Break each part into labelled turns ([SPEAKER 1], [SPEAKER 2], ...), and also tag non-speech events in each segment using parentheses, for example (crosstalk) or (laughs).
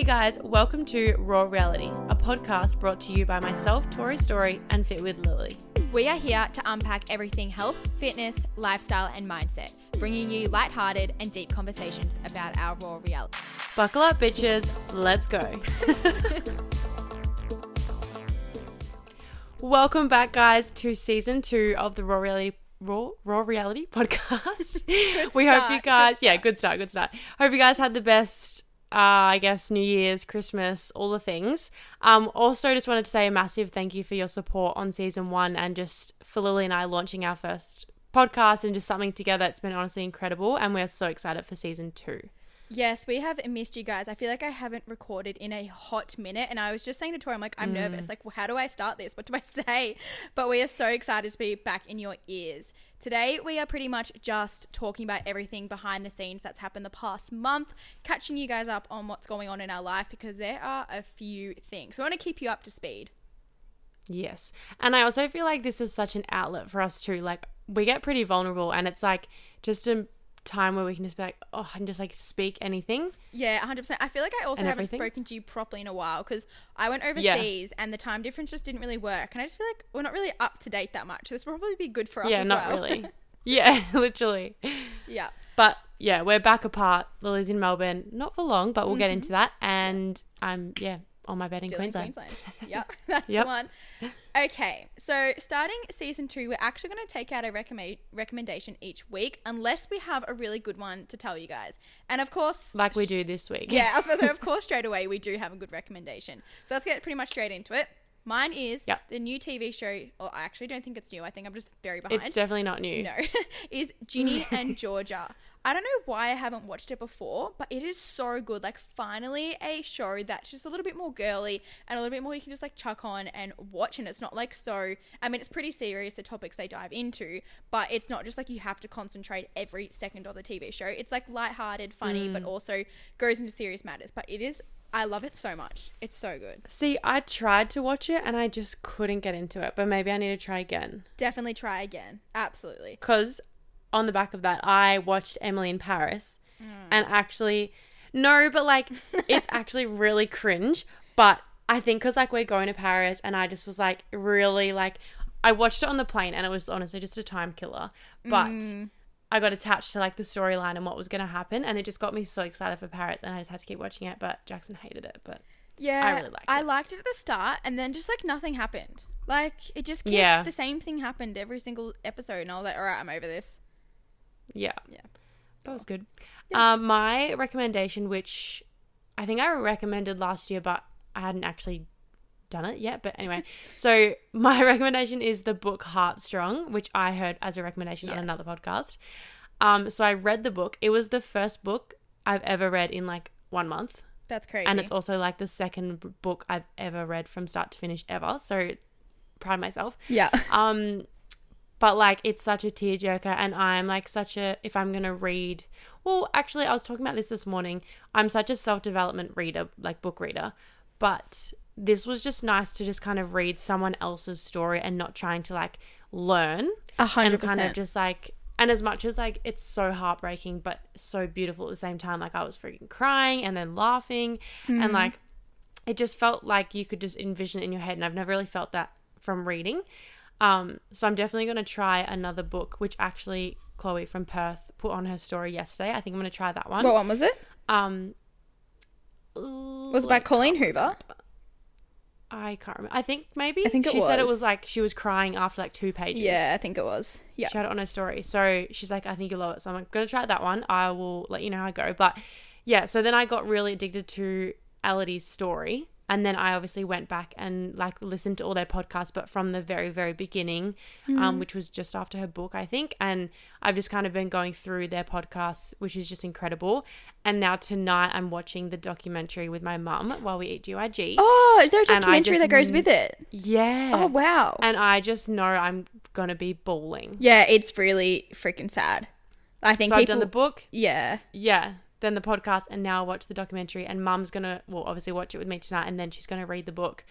[SPEAKER 1] Hey guys, welcome to Raw Reality, a podcast brought to you by myself, Tori Story, and Fit with Lily.
[SPEAKER 2] We are here to unpack everything health, fitness, lifestyle, and mindset, bringing you lighthearted and deep conversations about our raw reality.
[SPEAKER 1] Buckle up, bitches, let's go. (laughs) welcome back, guys, to season two of the Raw Reality raw raw reality (laughs) podcast. we hope you guys, yeah, good start, good start. Hope you guys had the best. Uh, I guess New Year's, Christmas, all the things. Um, also, just wanted to say a massive thank you for your support on season one and just for Lily and I launching our first podcast and just something together. It's been honestly incredible, and we're so excited for season two.
[SPEAKER 2] Yes, we have missed you guys. I feel like I haven't recorded in a hot minute, and I was just saying to Tori, I'm like, I'm nervous. Like, well, how do I start this? What do I (laughs) say? But we are so excited to be back in your ears. Today, we are pretty much just talking about everything behind the scenes that's happened the past month, catching you guys up on what's going on in our life because there are a few things. We want to keep you up to speed.
[SPEAKER 1] Yes. And I also feel like this is such an outlet for us too. Like we get pretty vulnerable and it's like just a time where we can just be like, oh, and just like speak anything.
[SPEAKER 2] Yeah, 100%. I feel like I also haven't
[SPEAKER 1] everything?
[SPEAKER 2] spoken to you properly in a while because I went overseas and the time difference just didn't really work. And I just feel like we're not really up to date that much. This will probably be good for us
[SPEAKER 1] yeah, not
[SPEAKER 2] well.
[SPEAKER 1] really. (laughs) Yeah, (laughs) literally.
[SPEAKER 2] yeah.
[SPEAKER 1] But yeah, we're back apart. Lily's in Melbourne, not for long, but we'll get mm-hmm. into that. And I'm yeah on my bed in
[SPEAKER 2] Still in
[SPEAKER 1] Queensland.
[SPEAKER 2] Queensland. yeah, (laughs) that's
[SPEAKER 1] Yep.
[SPEAKER 2] the one. Okay, so starting season two, we're actually going to take out a recommend recommendation each week, unless we have a really good one to tell you guys. And of course,
[SPEAKER 1] Like we do this week.
[SPEAKER 2] yeah, I was to. Of (laughs) course, straight away we do have a good recommendation. So let's get pretty much straight into it. Mine is
[SPEAKER 1] Yep.
[SPEAKER 2] the new TV show. Well, I actually don't think it's new. I think I'm just very behind.
[SPEAKER 1] It's definitely not new.
[SPEAKER 2] No, (laughs) is Ginny and (laughs) Georgia. I don't know why I haven't watched it before, but it is so good. Like, finally, a show that's just a little bit more girly and a little bit more you can just like chuck on and watch. And it's not like so. I mean, it's pretty serious the topics they dive into, but it's not just like you have to concentrate every second of the TV show. It's like lighthearted, funny, mm. but also goes into serious matters. But it is. I love it so much. It's so good.
[SPEAKER 1] See, I tried to watch it and I just couldn't get into it, but maybe I need to try again.
[SPEAKER 2] Definitely try again. Absolutely.
[SPEAKER 1] because on the back of that, I watched Emily in Paris,
[SPEAKER 2] Mm.
[SPEAKER 1] and actually, no, but like it's (laughs) actually really cringe. But I think because like we're going to Paris, and I just was like really like I watched it on the plane, and it was honestly just a time killer. But
[SPEAKER 2] Mm.
[SPEAKER 1] I got attached to like the storyline and what was going to happen, and it just got me so excited for Paris, and I just had to keep watching it. But Jackson hated it, but
[SPEAKER 2] Yeah, I
[SPEAKER 1] really liked
[SPEAKER 2] I
[SPEAKER 1] it.
[SPEAKER 2] liked it at the start, and then just like nothing happened. Like it just kept,
[SPEAKER 1] Yeah.
[SPEAKER 2] the same thing happened every single episode, and I was like, all right, I'm over this.
[SPEAKER 1] Yeah.
[SPEAKER 2] Yeah.
[SPEAKER 1] That was good. Um, my recommendation, which I think I recommended last year, but I hadn't actually done it yet. But anyway, so my (laughs) recommendation is the book Heartstrong, which I heard as a recommendation on another podcast. Um, so I read the book. It was the first book I've ever read in like one month.
[SPEAKER 2] That's crazy.
[SPEAKER 1] And it's also like the second book I've ever read from start to finish ever. So proud of myself.
[SPEAKER 2] yeah, (laughs)
[SPEAKER 1] Um, but like it's such a tearjerker, and I'm like such a if I'm gonna read. Well, actually, I was talking about this this morning. I'm such a self development reader, like book reader, but this was just nice to just kind of read someone else's story and not trying to like learn.
[SPEAKER 2] A hundred
[SPEAKER 1] and kind of just like and as much as like it's so heartbreaking but so beautiful at the same time like i was freaking crying and then laughing.
[SPEAKER 2] Hmm.
[SPEAKER 1] and like it just felt like you could just envision it in your head and i've never really felt that from reading. Um so i'm definitely going to try another book which actually chloe from perth put on her story yesterday. I think i'm going to try that one.
[SPEAKER 2] What one was it?
[SPEAKER 1] um
[SPEAKER 2] Was it by Colleen Hoover?
[SPEAKER 1] I can't remember i think maybe
[SPEAKER 2] I think it
[SPEAKER 1] she said it
[SPEAKER 2] was.
[SPEAKER 1] was like she was crying after like two pages
[SPEAKER 2] Yeah, I think it was. Yeah,
[SPEAKER 1] She had it on her story. So she's like, I think you'll love it. So I'm like, gonna try that one. I will let you know how I go. But yeah, so then I got really addicted to Elodie's story. And then I obviously went back and like listened to all their podcasts, but from the very, very beginning, um, which was just after her book, I think. And I've just kind of been going through their podcasts, which is just incredible. And now tonight I'm watching the documentary with my mum while we eat GYG.
[SPEAKER 2] Oh, is there a documentary
[SPEAKER 1] just
[SPEAKER 2] that goes with it?
[SPEAKER 1] Yeah.
[SPEAKER 2] Oh wow.
[SPEAKER 1] And I just know I'm gonna be bawling.
[SPEAKER 2] yeah, it's really freaking sad. I think
[SPEAKER 1] So I've done the book,
[SPEAKER 2] yeah,
[SPEAKER 1] yeah, then the podcast, and now watch the documentary. And Mum's gonna, well, obviously watch it with me tonight, and then she's gonna read the book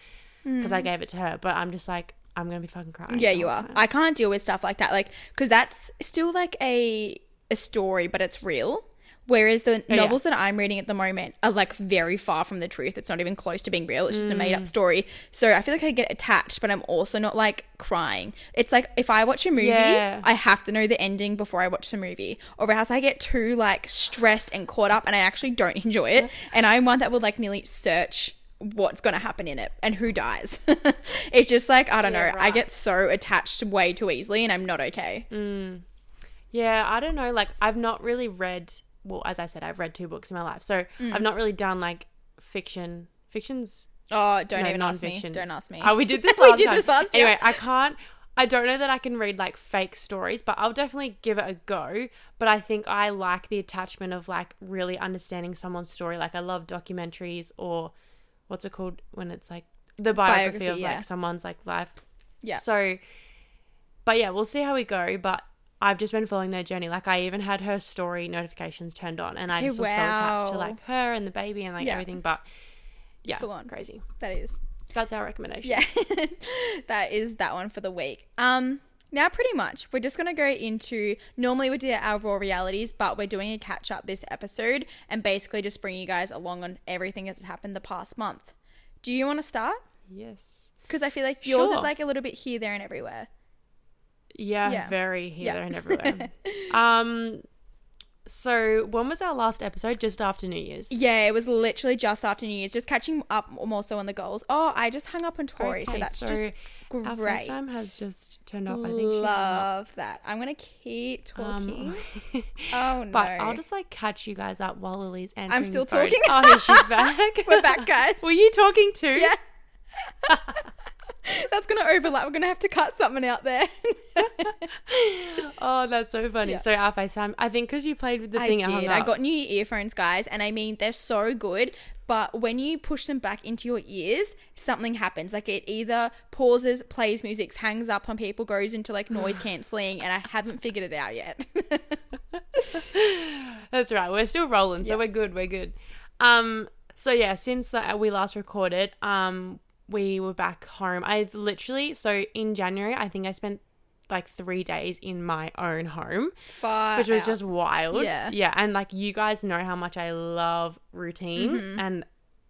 [SPEAKER 1] because I gave it to her. But I'm just like, I'm gonna be fucking crying.
[SPEAKER 2] Mm. yeah, you are.
[SPEAKER 1] time.
[SPEAKER 2] I can't deal with stuff like that, like because that's still like a a story, but it's real. Whereas the
[SPEAKER 1] yeah.
[SPEAKER 2] novels that I'm reading at the moment are like very far from the truth. It's not even close to being real. It's just a made up mm. story. So I feel like I get attached, but I'm also not like crying. It's like if I watch a movie,
[SPEAKER 1] Yeah.
[SPEAKER 2] I have to know the ending before I watch the movie, or else I get too like stressed and caught up, and I actually don't (laughs) enjoy it. And I'm one that would like nearly search what's going to happen in it and who dies. (laughs) it's just like I don't
[SPEAKER 1] Yeah,
[SPEAKER 2] know. I get so attached way too easily, and I'm not okay. Mm.
[SPEAKER 1] Yeah, I don't know. Like, I've not really read. Well, as I said, I've read two books in my life, so
[SPEAKER 2] Mm.
[SPEAKER 1] I've not really done like fiction. Fiction's.
[SPEAKER 2] Oh, don't
[SPEAKER 1] No,
[SPEAKER 2] even ask me. Don't ask me.
[SPEAKER 1] Oh, we did (laughs) this
[SPEAKER 2] We did
[SPEAKER 1] time.
[SPEAKER 2] this last year.
[SPEAKER 1] Anyway, I can't. I don't know that I can read like fake stories, but I'll definitely give it a go. But I think I like the attachment of like really understanding someone's story. Like I love documentaries or what's it called when it's like the biography,
[SPEAKER 2] Biography,
[SPEAKER 1] of
[SPEAKER 2] yeah.
[SPEAKER 1] like someone's like life.
[SPEAKER 2] Yeah.
[SPEAKER 1] So, but yeah, we'll see how we go. But I've just been following their journey. Like I even had her story notifications turned on, and I
[SPEAKER 2] Okay,
[SPEAKER 1] just was so attached to like her and the baby and like
[SPEAKER 2] Yeah.
[SPEAKER 1] everything. But yeah,
[SPEAKER 2] Full on.
[SPEAKER 1] crazy.
[SPEAKER 2] that is.
[SPEAKER 1] That's our recommendation.
[SPEAKER 2] Yeah. (laughs) that is that one for the week. Um now pretty much we're just gonna go into normally we do our raw realities, but we're doing a catch up this episode and basically just bring you guys along on everything that's happened the past month. Do you want to start?
[SPEAKER 1] Yes.
[SPEAKER 2] Because I feel like yours is like a little bit here, there, and everywhere.
[SPEAKER 1] Yeah,
[SPEAKER 2] Yeah.
[SPEAKER 1] very here, there, and everywhere. (laughs) um, so when was our last episode? Just after New Year's.
[SPEAKER 2] Yeah, it was literally just after New Year's, just catching up more so on the goals. Oh, I just hung up on Tori, so that's
[SPEAKER 1] so
[SPEAKER 2] just
[SPEAKER 1] Our
[SPEAKER 2] great.
[SPEAKER 1] FaceTime has just turned off. I think.
[SPEAKER 2] Love that. I'm gonna keep talking.
[SPEAKER 1] Um, (laughs)
[SPEAKER 2] oh (laughs) no!
[SPEAKER 1] but I'll just like catch you guys up while Lily's answering.
[SPEAKER 2] still
[SPEAKER 1] the phone.
[SPEAKER 2] talking.
[SPEAKER 1] Oh, she's back.
[SPEAKER 2] We're back, guys.
[SPEAKER 1] Were you talking too?
[SPEAKER 2] Yeah. (laughs) That's gonna overlap. We're gonna have to cut something out there. (laughs)
[SPEAKER 1] Oh, that's so funny.
[SPEAKER 2] Yeah.
[SPEAKER 1] So our FaceTime, I think, because you played with the
[SPEAKER 2] I
[SPEAKER 1] thing,
[SPEAKER 2] did.
[SPEAKER 1] it
[SPEAKER 2] I got new earphones, guys, and I mean they're so good. But when you push them back into your ears, something happens. Like it either pauses, plays music, hangs up on people, goes into like noise (sighs) cancelling, and I haven't figured it out yet. (laughs)
[SPEAKER 1] That's right. We're still rolling, so
[SPEAKER 2] Yeah.
[SPEAKER 1] we're good. We're good. Um. So yeah, since that we last recorded, um, we were back home. I literally so in January, I think I spent like three days in my own home,
[SPEAKER 2] Far
[SPEAKER 1] which was
[SPEAKER 2] out.
[SPEAKER 1] just wild.
[SPEAKER 2] Yeah.
[SPEAKER 1] Yeah, and like you guys know how much I love routine,
[SPEAKER 2] Mm-hmm.
[SPEAKER 1] and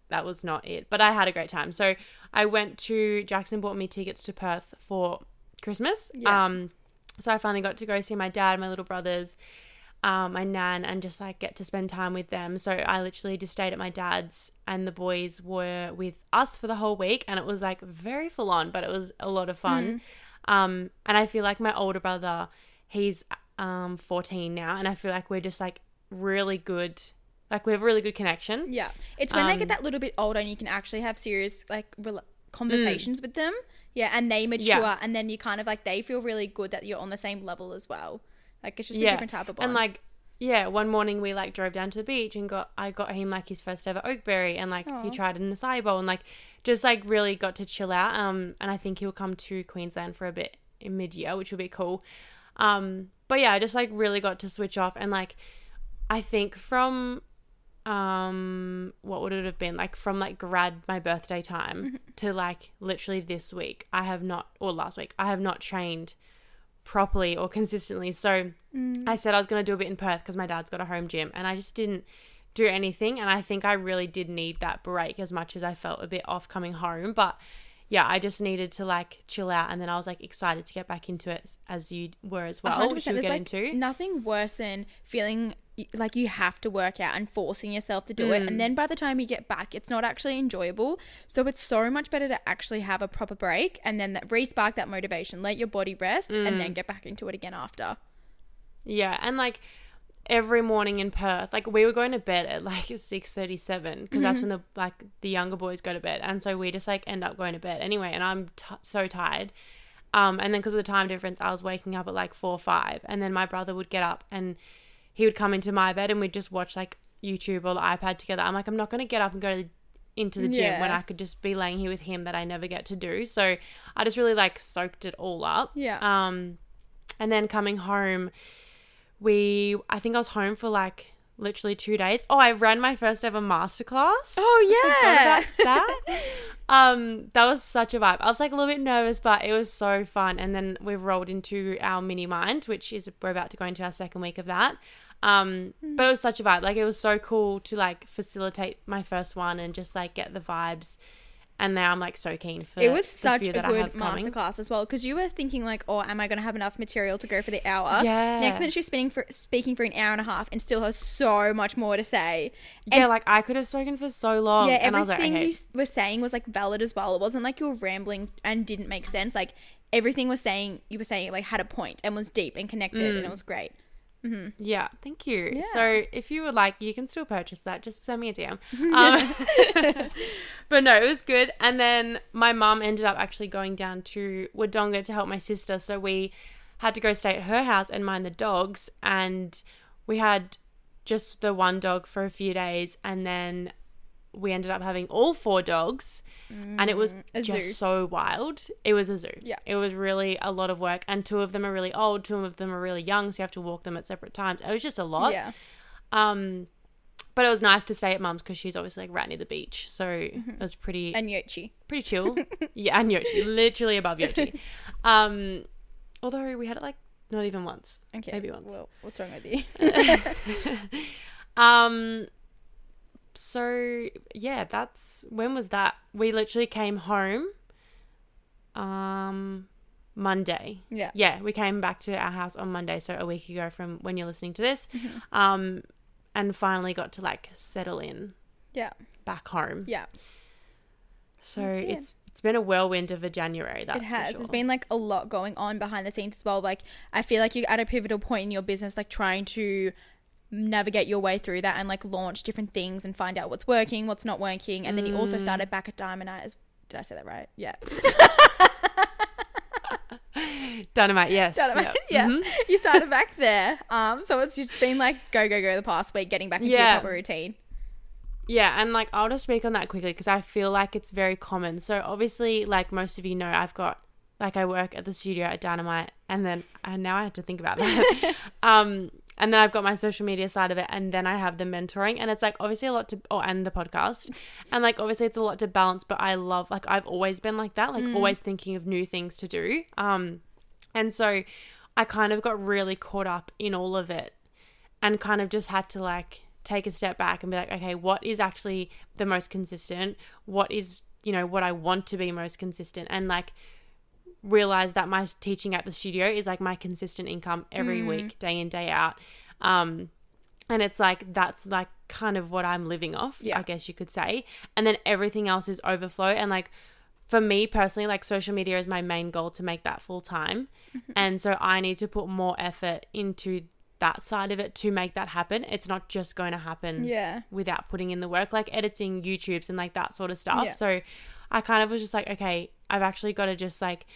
[SPEAKER 1] that was not it. But I had a great time. So I went to Jackson bought me tickets to Perth for Christmas.
[SPEAKER 2] Yeah.
[SPEAKER 1] Um. So I finally got to go see my dad, my little brothers, um, my nan, and just like get to spend time with them. So I literally just stayed at my dad's, and the boys were with us for the whole week, and it was like very full on, but it was a lot of fun. Um, and I feel like my older brother, he's um 14 now, and I feel like we're just like really good, like we have a really good connection.
[SPEAKER 2] Yeah, it's when they get
[SPEAKER 1] Um,
[SPEAKER 2] that little bit older and you can actually have serious like rela- conversations with them. Yeah, and they mature,
[SPEAKER 1] Mm. Yeah.
[SPEAKER 2] and then you kind of like they feel really good that you're on the same level as well. Like it's just a different type of bond.
[SPEAKER 1] And like, yeah, one morning we like drove down to the beach and got I got him like his first ever oakberry and like
[SPEAKER 2] Aw.
[SPEAKER 1] he tried it in the acai bowl and like just like really got to chill out. Um, and I think he'll come to Queensland for a bit in mid year, which will be cool. Um, but yeah, I just like really got to switch off and like I think from um what would it have been like from like grad my birthday time to like literally this week i have not or last week i have not trained properly or consistently so I said I was going to do a bit in Perth because my dad's got a home gym and I just didn't do anything. And I think I really did need that break as much as I felt a bit off coming home. But yeah, I just needed to like chill out. And then I was like excited to get back into it as you were as well, which we'll get
[SPEAKER 2] like
[SPEAKER 1] into.
[SPEAKER 2] nothing worse than feeling like you have to work out and forcing yourself to do it,
[SPEAKER 1] Mm.
[SPEAKER 2] and then by the time you get back, it's not actually enjoyable. So it's so much better to actually have a proper break and then that re-spark that motivation, let your body rest, and
[SPEAKER 1] Mm.
[SPEAKER 2] then get back into it again after.
[SPEAKER 1] Yeah. And like every morning in Perth, like we were going to bed at like 6.37 because that's when the like the younger boys go to bed. And so we just like end up going to bed anyway. And I'm t- so tired. Um, and then because of the time difference, I was waking up at like four or five, and then my brother would get up and he would come into my bed and we'd just watch like YouTube or the iPad together. I'm like, I'm not going to get up and go to the, into the gym when I could just be laying here with him that I never get to do. So I just really like soaked it all up.
[SPEAKER 2] Yeah.
[SPEAKER 1] Um, and then coming home, we I think I was home for like literally two days. Oh, I ran my first ever masterclass.
[SPEAKER 2] Oh yeah,
[SPEAKER 1] about (laughs) that. um, that was such a vibe. I was like a little bit nervous, but it was so fun. And then we've rolled into our mini mind, which is we're about to go into our second week of that. Um,
[SPEAKER 2] Hmm.
[SPEAKER 1] but it was such a vibe. Like it was so cool to like facilitate my first one and just like get the vibes. And now I'm like so keen for
[SPEAKER 2] It was such a good masterclass as well because you were thinking like, oh, am I going to have enough material to go for the hour?
[SPEAKER 1] Yeah.
[SPEAKER 2] Next minute she's speaking for speaking for an hour and a half and still has so much more to say.
[SPEAKER 1] Yeah, like I could have spoken for so long.
[SPEAKER 2] yeah,
[SPEAKER 1] and I was
[SPEAKER 2] everything
[SPEAKER 1] like, okay,
[SPEAKER 2] you were saying was like valid as well. It wasn't like you were rambling and didn't make sense. Like everything was saying you were saying like had a point and was deep and connected and mm. it was great.
[SPEAKER 1] Yeah, thank you.
[SPEAKER 2] Yeah.
[SPEAKER 1] So if you would like, you can still purchase that. Just send me a DM. (laughs) Um, (laughs) but no, it was good. And then my mum ended up actually going down to Wodonga to help my sister. So we had to go stay at her house and mind the dogs. And we had just the one dog for a few days. And then we ended up having all four dogs. and it was
[SPEAKER 2] Mm,
[SPEAKER 1] just
[SPEAKER 2] zoo.
[SPEAKER 1] so wild. It was a zoo.
[SPEAKER 2] Yeah.
[SPEAKER 1] It was really a lot of work. And two of them are really old, two of them are really young. So you have to walk them at separate times. It was just a lot.
[SPEAKER 2] Yeah.
[SPEAKER 1] Um, but it was nice to stay at mum's because she's obviously like right near the beach, so it was pretty
[SPEAKER 2] Mm-hmm. And Yoshi.
[SPEAKER 1] pretty chill. (laughs) yeah, and Yoshi, literally above Yoshi. Um, although we had it like not even once,
[SPEAKER 2] Okay.
[SPEAKER 1] maybe once.
[SPEAKER 2] Well, what's wrong with you? (laughs)
[SPEAKER 1] Um, so yeah, that's when was that? We literally came home. Um, Monday.
[SPEAKER 2] yeah.
[SPEAKER 1] yeah, we came back to our house on Monday, so a week ago from when you're listening to this,
[SPEAKER 2] Mm-hmm.
[SPEAKER 1] um, and finally got to like settle in
[SPEAKER 2] Yeah.
[SPEAKER 1] back home.
[SPEAKER 2] Yeah.
[SPEAKER 1] So
[SPEAKER 2] it.
[SPEAKER 1] it's it's been a whirlwind of a January. That's
[SPEAKER 2] it has.
[SPEAKER 1] Sure.
[SPEAKER 2] There's been like a lot going on behind the scenes as well. Like I feel like you're at a pivotal point in your business, like trying to navigate your way through that and like launch different things and find out what's working, what's not working. And then you also started back at Diamond as did I say that right? Yeah. (laughs)
[SPEAKER 1] Dynamite. Yes.
[SPEAKER 2] Dynamite,
[SPEAKER 1] yeah.
[SPEAKER 2] yeah.
[SPEAKER 1] Mhm.
[SPEAKER 2] You started back there. Um, so it's just been like go, go, go the past week, getting back into
[SPEAKER 1] Yeah.
[SPEAKER 2] your proper routine.
[SPEAKER 1] Yeah, and like I'll just speak on that quickly because I feel like it's very common. So obviously, like most of you know, I've got like I work at the studio at Dynamite, and then and now I have to think about that. (laughs) um, and then I've got my social media side of it, and then I have the mentoring, and it's like obviously a lot to oh, and the podcast, and like obviously it's a lot to balance. But I love like I've always been like that, like always thinking of new things to do. Um, and so I kind of got really caught up in all of it and kind of just had to like take a step back and be like, okay, what is actually the most consistent? What is, you know, what I want to be most consistent? And like realize that my teaching at the studio is like my consistent income every week, day in, day out. Um, and it's like that's like kind of what I'm living off,
[SPEAKER 2] Yeah.
[SPEAKER 1] I guess you could say. And then everything else is overflow. And like for me personally, like social media is my main goal to make that full time. and so I need to put more effort into that side of it to make that happen. It's not just going to happen
[SPEAKER 2] Yeah.
[SPEAKER 1] without putting in the work, like editing YouTubes and like that sort of stuff.
[SPEAKER 2] Yeah.
[SPEAKER 1] So I kind of was just like, okay, I've actually got to just like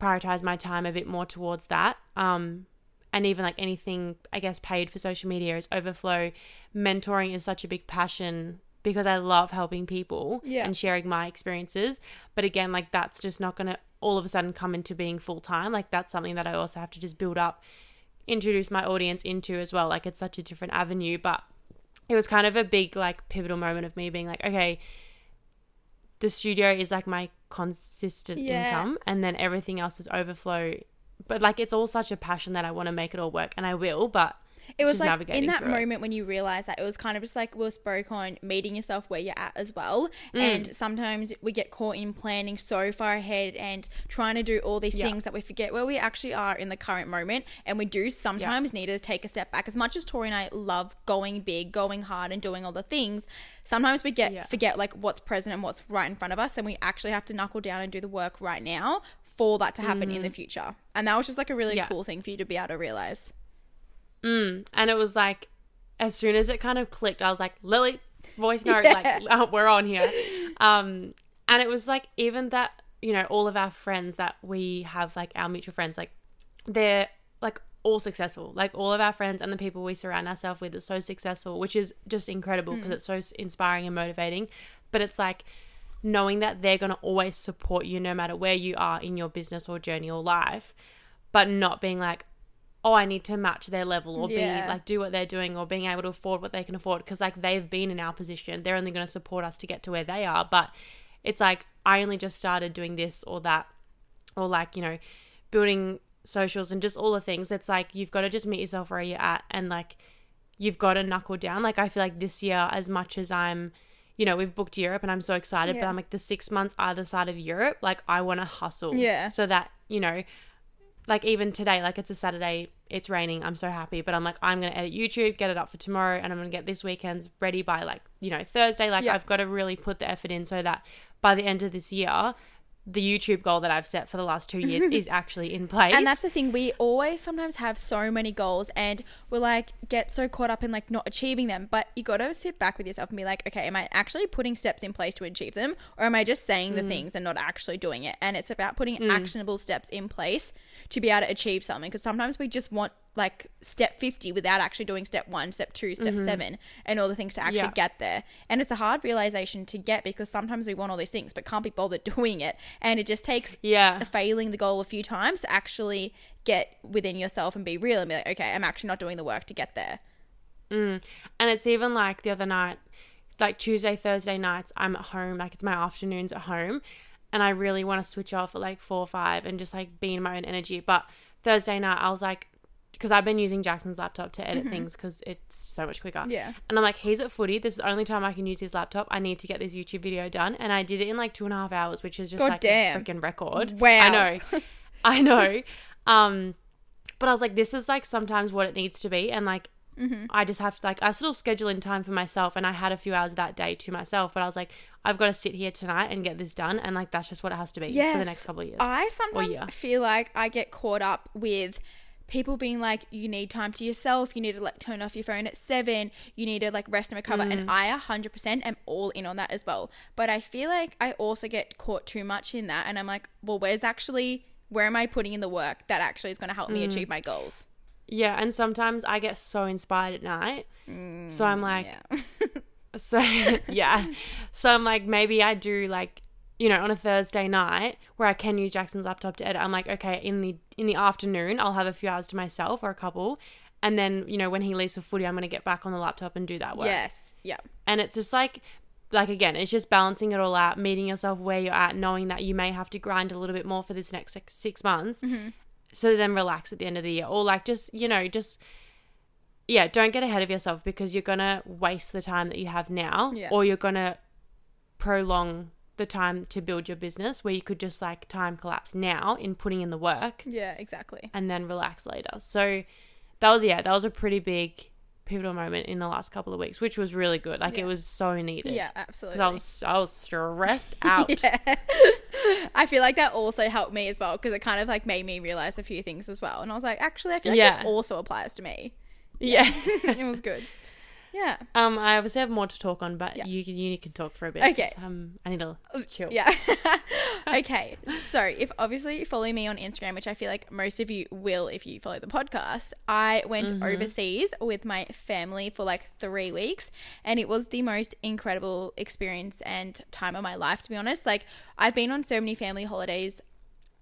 [SPEAKER 1] prioritize my time a bit more towards that. Um, and even like anything, I guess, paid for social media is overflow. Mentoring is such a big passion because I love helping people
[SPEAKER 2] Yeah.
[SPEAKER 1] and sharing my experiences. But again, like that's just not going to all of a sudden come into being full time. Like that's something that I also have to just build up, introduce my audience into as well. Like it's such a different avenue. But it was kind of a big, like, pivotal moment of me being like, okay, the studio is like my consistent
[SPEAKER 2] Yeah.
[SPEAKER 1] income and then everything else is overflow but like it's all such a passion that i want to make it all work and i will but
[SPEAKER 2] It was like in that
[SPEAKER 1] through it.
[SPEAKER 2] moment when you realize that it was kind of just like Will spoke on meeting yourself where you're at as well.
[SPEAKER 1] Mm.
[SPEAKER 2] And sometimes we get caught in planning so far ahead and trying to do all these
[SPEAKER 1] Yeah.
[SPEAKER 2] things that we forget where we actually are in the current moment. And we do sometimes need to take a step back. As much as Tori and I love going big, going hard, and doing all the things, sometimes we get
[SPEAKER 1] Yeah.
[SPEAKER 2] forget like what's present and what's right in front of us, and we actually have to knuckle down and do the work right now for that to happen in the future. And that was just like a really
[SPEAKER 1] Mm. Yeah.
[SPEAKER 2] cool thing for you to be able to realize.
[SPEAKER 1] Mm. And it was like, as soon as it kind of clicked, I was like, Lily, voice (laughs) note,
[SPEAKER 2] Yeah.
[SPEAKER 1] like, (laughs) oh, we're on here. Um, and it was like, even that, you know, all of our friends that we have, like our mutual friends, like, they're like all successful. Like, all of our friends and the people we surround ourselves with are so successful, which is just incredible because it's so inspiring and motivating. But it's like, knowing that they're going to always support you no matter where you are in your business or journey or life, but not being like, oh, I need to match their level or
[SPEAKER 2] Yeah.
[SPEAKER 1] be like do what they're doing or being able to afford what they can afford because like they've been in our position. They're only going to support us to get to where they are. But it's like I only just started doing this or that or like, you know, building socials and just all the things. It's like you've got to just meet yourself where you're at and like you've got to knuckle down. Like I feel like this year, as much as I'm, you know, we've booked Europe and I'm so excited, but I'm like the six months either side of Europe, like I want to hustle.
[SPEAKER 2] Yeah.
[SPEAKER 1] So that, you know, like even today, like it's a Saturday, it's raining. I'm so happy, but I'm like, I'm to edit YouTube, get it up for tomorrow, and I'm to get this weekend's ready by like, you know, Thursday. Like
[SPEAKER 2] Yeah.
[SPEAKER 1] I've got to really put the effort in so that by the end of this year, the YouTube goal that I've set for the last two years (laughs) is actually in place.
[SPEAKER 2] And that's the thing, we always sometimes have so many goals and we're like, get so caught up in like not achieving them. But you got to sit back with yourself and be like, okay, am I actually putting steps in place to achieve them? Or am I just saying
[SPEAKER 1] Mm.
[SPEAKER 2] the things and not actually doing it? And it's about putting actionable steps in place to be able to achieve something. Because sometimes we just want like step 50 without actually doing step one, step two, step seven, and all the things to actually
[SPEAKER 1] Mm-hmm. Yeah.
[SPEAKER 2] get there. And it's a hard realization to get because sometimes we want all these things but can't be bothered (laughs) doing it. And it just takes
[SPEAKER 1] yeah.
[SPEAKER 2] failing the goal a few times to actually get within yourself and be real and be like, okay, I'm actually not doing the work to get there.
[SPEAKER 1] And it's even like the other night, like Tuesday, Thursday nights, I'm at home, like it's my afternoons at home, and I really want to switch off at like four or five and just like be in my own energy. But Thursday night, I was like, because I've been using Jackson's laptop to edit things because it's so much quicker.
[SPEAKER 2] Mm-hmm. Yeah.
[SPEAKER 1] And I'm like, he's at footy. This is the only time I can use his laptop. I need to get this YouTube video done. And I did it in like two and a half hours, which is just
[SPEAKER 2] God
[SPEAKER 1] like
[SPEAKER 2] damn.
[SPEAKER 1] a freaking record.
[SPEAKER 2] Wow.
[SPEAKER 1] I know. (laughs) I know. Um, but I was like, this is like sometimes what it needs to be. And like,
[SPEAKER 2] Mm-hmm.
[SPEAKER 1] I just have to like I still schedule in time for myself and I had a few hours that day to myself but I was like I've got to sit here tonight and get this done and like that's just what it has to be for the next couple of years.
[SPEAKER 2] I sometimes feel like I get caught up with people being like, you need time to yourself, you need to like turn off your phone at seven, you need to like rest and recover.
[SPEAKER 1] Mm.
[SPEAKER 2] And I 100% am all in on that as well. But I feel like I also get caught too much in that. And I'm like, well, where's actually, where am I putting in the work that actually is going to help
[SPEAKER 1] Mm.
[SPEAKER 2] me achieve my goals?
[SPEAKER 1] Yeah, and sometimes I get so inspired at night. Mm, so I'm like
[SPEAKER 2] Yeah. (laughs)
[SPEAKER 1] so (laughs) yeah. So I'm like maybe I do like you know on a Thursday night where I can use Jackson's laptop to edit. I'm like okay, in the in the afternoon I'll have a few hours to myself or a couple and then you know when he leaves for footy I'm going to get back on the laptop and do that work.
[SPEAKER 2] yes. Yeah.
[SPEAKER 1] and it's just like like again it's just balancing it all out meeting yourself where you're at knowing that you may have to grind a little bit more for this next six, six months mm-hmm. So then relax at the end of the year or like just you know just yeah don't get ahead of yourself because you're gonna waste the time that you have now
[SPEAKER 2] Yeah.
[SPEAKER 1] or you're gonna prolong the time to build your business where you could just like time collapse now in putting in the work
[SPEAKER 2] Yeah, exactly.
[SPEAKER 1] and then relax later so that was yeah that was a pretty big pivotal moment in the last couple of weeks which was really good like
[SPEAKER 2] Yeah.
[SPEAKER 1] it was so needed
[SPEAKER 2] Yeah, absolutely.
[SPEAKER 1] I was I was stressed (laughs) out.
[SPEAKER 2] Yeah. I feel like that also helped me as well because it kind of like made me realize a few things as well. And I was like, actually, I feel like
[SPEAKER 1] Yeah.
[SPEAKER 2] this also applies to me.
[SPEAKER 1] yeah. (laughs)
[SPEAKER 2] it was good. (laughs) Yeah.
[SPEAKER 1] um, I obviously have more to talk on, but
[SPEAKER 2] Yeah.
[SPEAKER 1] you can you can talk for a bit.
[SPEAKER 2] Okay.
[SPEAKER 1] Um, I need to chill.
[SPEAKER 2] Yeah. (laughs) okay. So, if obviously you follow me on Instagram, which I feel like most of you will if you follow the podcast, I went
[SPEAKER 1] Mm-hmm.
[SPEAKER 2] overseas with my family for like three weeks, and it was the most incredible experience and time of my life, to be honest. Like, I've been on so many family holidays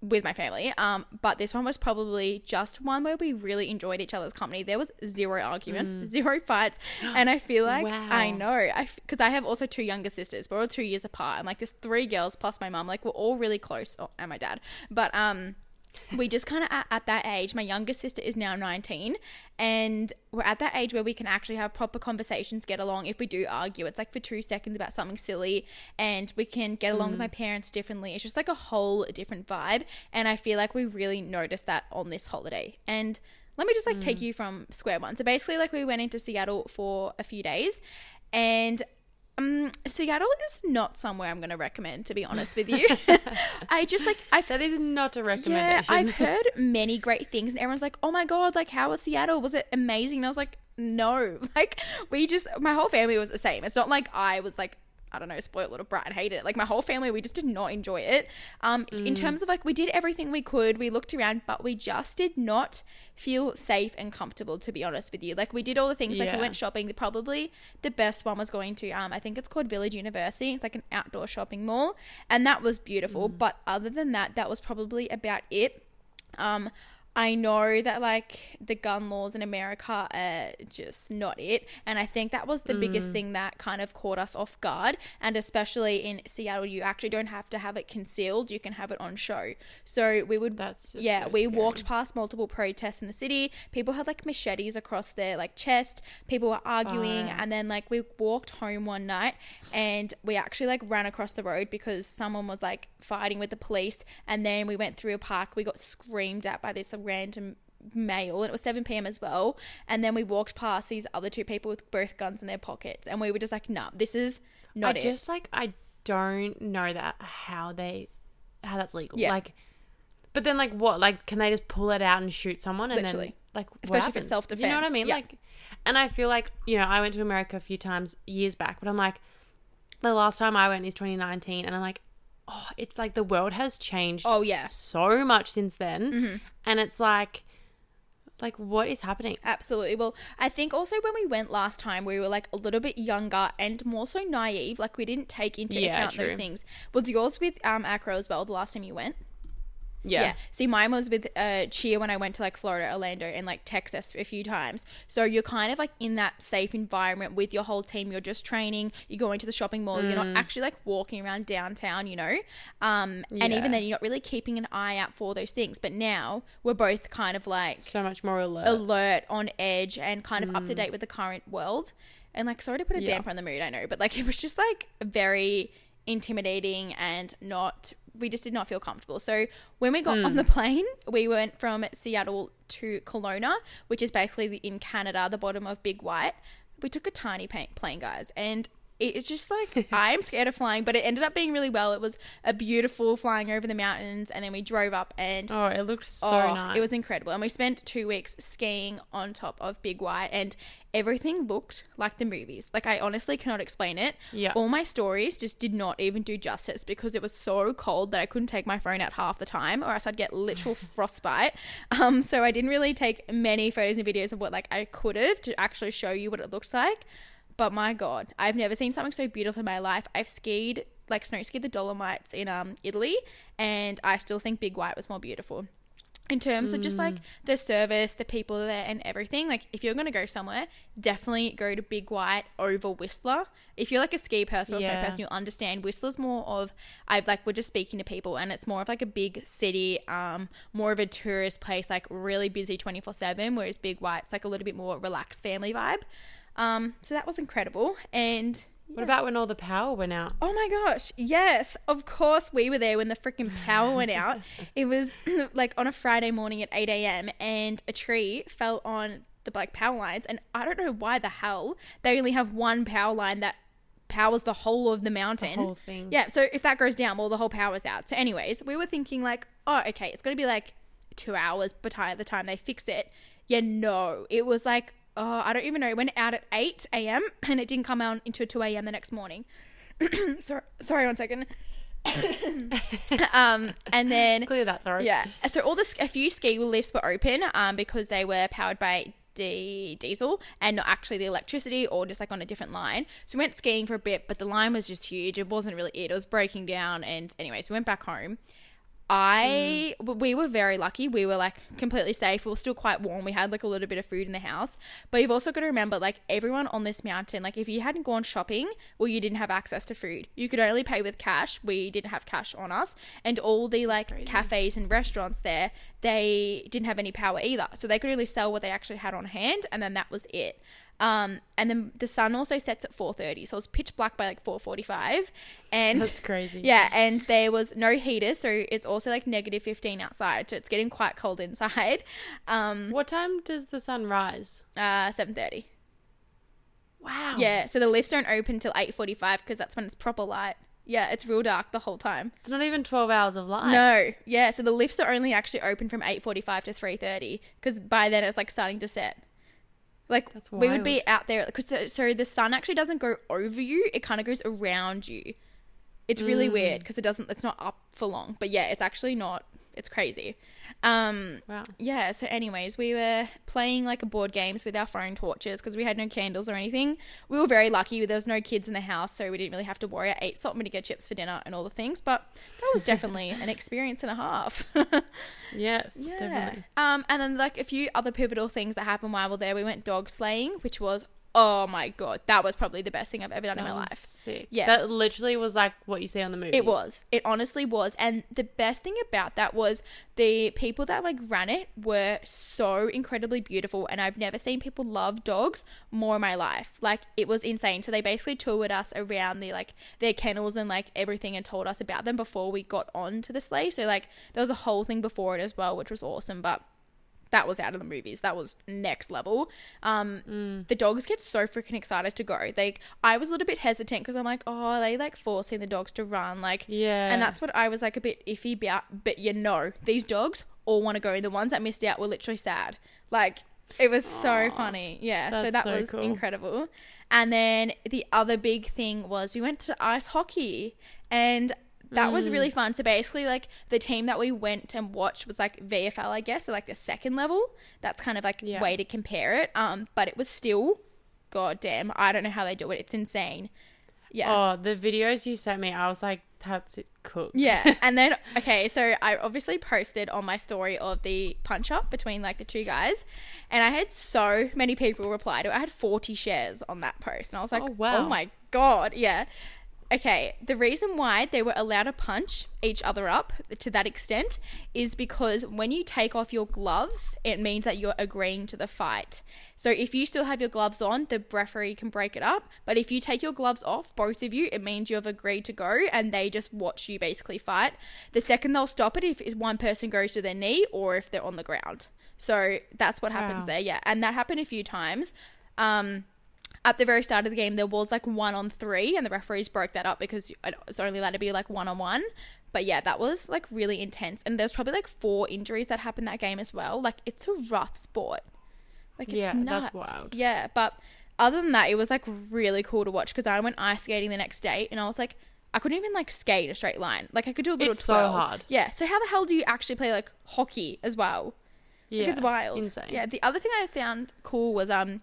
[SPEAKER 2] with my family. Um, but this one was probably just one where we really enjoyed each other's company. There was zero arguments, (laughs) zero fights, and I feel like I know I because I have also two younger sisters. We're all two years apart, and like there's three girls plus my mum. Like we're all really close, oh, and my dad. But um, (laughs) we just kind of at, at that age. My youngest sister is now 19, and we're at that age where we can actually have proper conversations, get along. If we do argue, it's like for two seconds about something silly, and we can get along with my mm. parents differently. It's just like a whole different vibe, and I feel like we really noticed that on this holiday. And let me just like take mm. you from square one. So basically, like we went into Seattle for a few days, and um, Seattle is not somewhere I'm going to recommend, to be honest with you. (laughs) I just like I
[SPEAKER 1] That is not a recommendation. yeah.
[SPEAKER 2] I've (laughs) heard many great things, and everyone's like, "Oh my god, like how was Seattle? Was it amazing?" And I was like, "No, (laughs) like we just my whole family was the same. It's not like I was like." I don't know, spoiled little brat and hated it. Like my whole family, we just did not enjoy it. Um, in
[SPEAKER 1] Mm.
[SPEAKER 2] terms of like, we did everything we could. We looked around, but we just did not feel safe and comfortable. To be honest with you, like we did all the things. Like we went shopping. Probably the best one was going to um, I think it's called Village University. It's like an outdoor shopping mall, and that was beautiful.
[SPEAKER 1] Mm.
[SPEAKER 2] But other than that, that was probably about it. Um, I know that like the gun laws in America are just not it. And I think that was the
[SPEAKER 1] Mm.
[SPEAKER 2] biggest thing that kind of caught us off guard. And especially in Seattle, you actually don't have to have it concealed, you can have it on show. So we would
[SPEAKER 1] That's
[SPEAKER 2] yeah,
[SPEAKER 1] so
[SPEAKER 2] we
[SPEAKER 1] scary.
[SPEAKER 2] walked past multiple protests in the city. People had like machetes across their like chest. People were arguing, and then like we walked home one night, and we actually like ran across the road because someone was like fighting with the police. And then we went through a park. We got screamed at by this random male, and it was seven p.m. as well. And then we walked past these other two people with both guns in their pockets, and we were just like, "Nah, this is not
[SPEAKER 1] I
[SPEAKER 2] it."
[SPEAKER 1] just like I don't know that how they how that's legal.
[SPEAKER 2] Yeah.
[SPEAKER 1] Like but then like what? Like can they just pull it out and shoot someone and
[SPEAKER 2] Literally.
[SPEAKER 1] then like
[SPEAKER 2] Especially if it's self-defense.
[SPEAKER 1] You know what I mean?
[SPEAKER 2] Yeah.
[SPEAKER 1] Like and I feel like, you know, I went to America a few times years back, but I'm like the last time I went is 2019 and I'm like oh, it's like the world has changed
[SPEAKER 2] oh yeah,
[SPEAKER 1] so much since then.
[SPEAKER 2] Mm-hmm.
[SPEAKER 1] And it's like like what is happening?
[SPEAKER 2] Absolutely. Well, I think also when we went last time, we were like a little bit younger and more so naive. Like we didn't take into
[SPEAKER 1] Yeah,
[SPEAKER 2] account those things. Was yours with um Acro as well? The last time you went?
[SPEAKER 1] Yeah.
[SPEAKER 2] See, mine was with uh, Cheer when I went to like Florida, Orlando, and like Texas a few times. So you're kind of like in that safe environment with your whole team. You're just training. You're going to the shopping mall. You're
[SPEAKER 1] Mm.
[SPEAKER 2] not actually like walking around downtown, you know. Um, and even then, you're not really keeping an eye out for those things. But now we're both kind of like
[SPEAKER 1] So much more alert.
[SPEAKER 2] alert, on edge, and kind of up to date with the current world. And like, sorry to put a
[SPEAKER 1] Mm. Yeah.
[SPEAKER 2] damper on the mood, I know, but like, (laughs) it was just like very intimidating and not. We just did not feel comfortable. So when we got
[SPEAKER 1] Hmm.
[SPEAKER 2] on the plane, we went from Seattle to Kelowna, which is basically the, in Canada, the bottom of Big White. We took a tiny plane, guys, and it's just like (laughs) I'm scared of flying, but it ended up being really well. It was a beautiful flying over the mountains, and then we drove up and
[SPEAKER 1] oh, it looked so
[SPEAKER 2] Oh,
[SPEAKER 1] nice.
[SPEAKER 2] It was incredible. And we spent two weeks skiing on top of Big White and everything looked like the movies. Like I honestly cannot explain it.
[SPEAKER 1] Yeah.
[SPEAKER 2] All my stories just did not even do justice because it was so cold that I couldn't take my phone out half the time or else I'd get literal (laughs) frostbite. Um so I didn't really take many photos and videos of what like I could have to actually show you what it looks like. But my god, I've never seen something so beautiful in my life. I've skied like snow skied the Dolomites in um Italy and I still think Big White was more beautiful in terms of just
[SPEAKER 1] Mm.
[SPEAKER 2] like the service, the people there, and everything. Like, if you're gonna go somewhere, definitely go to Big White over Whistler. If you're like a ski person or snow person, you'll understand Whistler's more of I like we're just speaking to people, and it's more of like a big city, um, more of a tourist place, like really busy twenty four seven. Whereas Big White's like a little bit more relaxed family vibe. Um, so that was incredible, and
[SPEAKER 1] What about when all the power went out?
[SPEAKER 2] Oh my gosh, yes. Of course, we were there when the freaking power went out. (laughs) It was (clears throat) like on a Friday morning at 8 a.m., and a tree fell on the like power lines. And I don't know why the hell they only have one power line that powers the whole of the mountain.
[SPEAKER 1] whole thing.
[SPEAKER 2] Yeah, so if that goes down, well, the whole power's out. So, anyways, we were thinking, like, oh, okay, it's going to be like two hours by the time they fix it. Yeah, no, it was like, oh, I don't even know. It went out at 8 a.m. (laughs) and it didn't come out until 2 a.m. the next morning. (coughs) sorry, sorry, one second. (coughs) um, and then
[SPEAKER 1] Clear that throat.
[SPEAKER 2] yeah. So all the a few ski lifts were open um, because they were powered by d- diesel and not actually the electricity or just like on a different line. So we went skiing for a bit, but the line was just huge. It wasn't really it. It was breaking down. And anyways, we went back home. I mm. we were very lucky. We were like completely safe. We were still quite warm. We had like a little bit of food in the house. But you've also got to remember like everyone on this mountain, like if you hadn't gone shopping or you didn't have access to food, you could only pay with cash. We didn't have cash on us. And all the like cafes and restaurants there, they didn't have any power either. So they could only sell what they actually had on hand and then that was it. Um, and then the sun also sets at 4.30 so it was pitch black by like 4.45 and
[SPEAKER 1] That's crazy.
[SPEAKER 2] yeah, and there was no heater, so it's also like negative 15 outside, so it's getting quite cold inside. (laughs) Um,
[SPEAKER 1] What time does the sun rise?
[SPEAKER 2] uh, 7:30.
[SPEAKER 1] Wow.
[SPEAKER 2] Yeah, so the lifts don't open till 8:45 because that's when it's proper light. Yeah, it's real dark the whole time.
[SPEAKER 1] It's not even 12 hours of light.
[SPEAKER 2] No, yeah, so the lifts are only actually open from 8:45 to 3:30 because by then it's like starting to set. Like
[SPEAKER 1] That's
[SPEAKER 2] we would be out there because so, so the sun actually doesn't go over you; it kind of goes around you. It's really
[SPEAKER 1] Mm.
[SPEAKER 2] weird because it doesn't. It's not up for long, but yeah, it's actually not. It's crazy. Um,
[SPEAKER 1] Wow.
[SPEAKER 2] yeah. So, anyways, we were playing like a board games with our phone torches because we had no candles or anything. We were very lucky. There was no kids in the house, so we didn't really have to worry. I ate salt and vinegar chips for dinner and all the things, but that was definitely (laughs) an experience and a half. (laughs)
[SPEAKER 1] Yes,
[SPEAKER 2] Yeah.
[SPEAKER 1] definitely.
[SPEAKER 2] Um, and then like a few other pivotal things that happened while we were there. We went dog sleighing, which was oh my god, that was probably the best thing I've ever done in my
[SPEAKER 1] was
[SPEAKER 2] life.
[SPEAKER 1] sick.
[SPEAKER 2] Yeah.
[SPEAKER 1] That literally was like what you see on the movies.
[SPEAKER 2] It was. It honestly was. And the best thing about that was the people that like ran it were so incredibly beautiful and I've never seen people love dogs more in my life. Like it was insane. So they basically toured us around the like their kennels and like everything and told us about them before we got on to the sleigh. So like there was a whole thing before it as well, which was awesome. But that was out of the movies. That was next level. Um, the dogs get so freaking excited to go. They, I was a little bit hesitant because I'm like, oh, are they like forcing the dogs to run? Like,
[SPEAKER 1] Yeah.
[SPEAKER 2] and that's what I was like a bit iffy about. But you know, these dogs all want to go. The ones that missed out were literally sad. Like, it was so funny. Yeah. So that
[SPEAKER 1] so
[SPEAKER 2] was
[SPEAKER 1] cool.
[SPEAKER 2] incredible. And then the other big thing was we went to ice hockey and that was
[SPEAKER 1] Mm.
[SPEAKER 2] really fun. So basically, like the team that we went and watched was like VFL, I guess, so like the second level. That's kind of like
[SPEAKER 1] Yeah.
[SPEAKER 2] way to compare it. Um, but it was still, god damn, I don't know how they do it. It's insane. Yeah.
[SPEAKER 1] Oh, the videos you sent me, I was like, that's it cooked.
[SPEAKER 2] Yeah, (laughs) and then okay, so I obviously posted on my story of the punch up between like the two guys, and I had so many people reply to it. I had forty shares on that post, and I was like,
[SPEAKER 1] Oh, wow.
[SPEAKER 2] oh my god, yeah. Okay, the reason why they were allowed to punch each other up to that extent is because when you take off your gloves, it means that you're agreeing to the fight. So if you still have your gloves on, the referee can break it up. But if you take your gloves off, both of you, it means you have agreed to go and they just watch you basically fight. The second they'll stop it if one person goes to their knee or if they're on the ground. So that's what happens
[SPEAKER 1] Wow.
[SPEAKER 2] there, yeah. And that happened a few times. Um, at the very start of the game, there was like one on three, and the referees broke that up because it it's only allowed to be like one on one. But yeah, that was like really intense, and there's probably like four injuries that happened that game as well. Like it's a rough sport. Like it's
[SPEAKER 1] Yeah,
[SPEAKER 2] nuts.
[SPEAKER 1] that's wild.
[SPEAKER 2] Yeah, but other than that, it was like really cool to watch because I went ice skating the next day, and I was like, I couldn't even like skate a straight line. Like I could do a little
[SPEAKER 1] It's so hard.
[SPEAKER 2] Yeah. So how the hell do you actually play like hockey as well?
[SPEAKER 1] yeah.
[SPEAKER 2] Like, it's wild.
[SPEAKER 1] Insane.
[SPEAKER 2] Yeah. The other thing I found cool was um,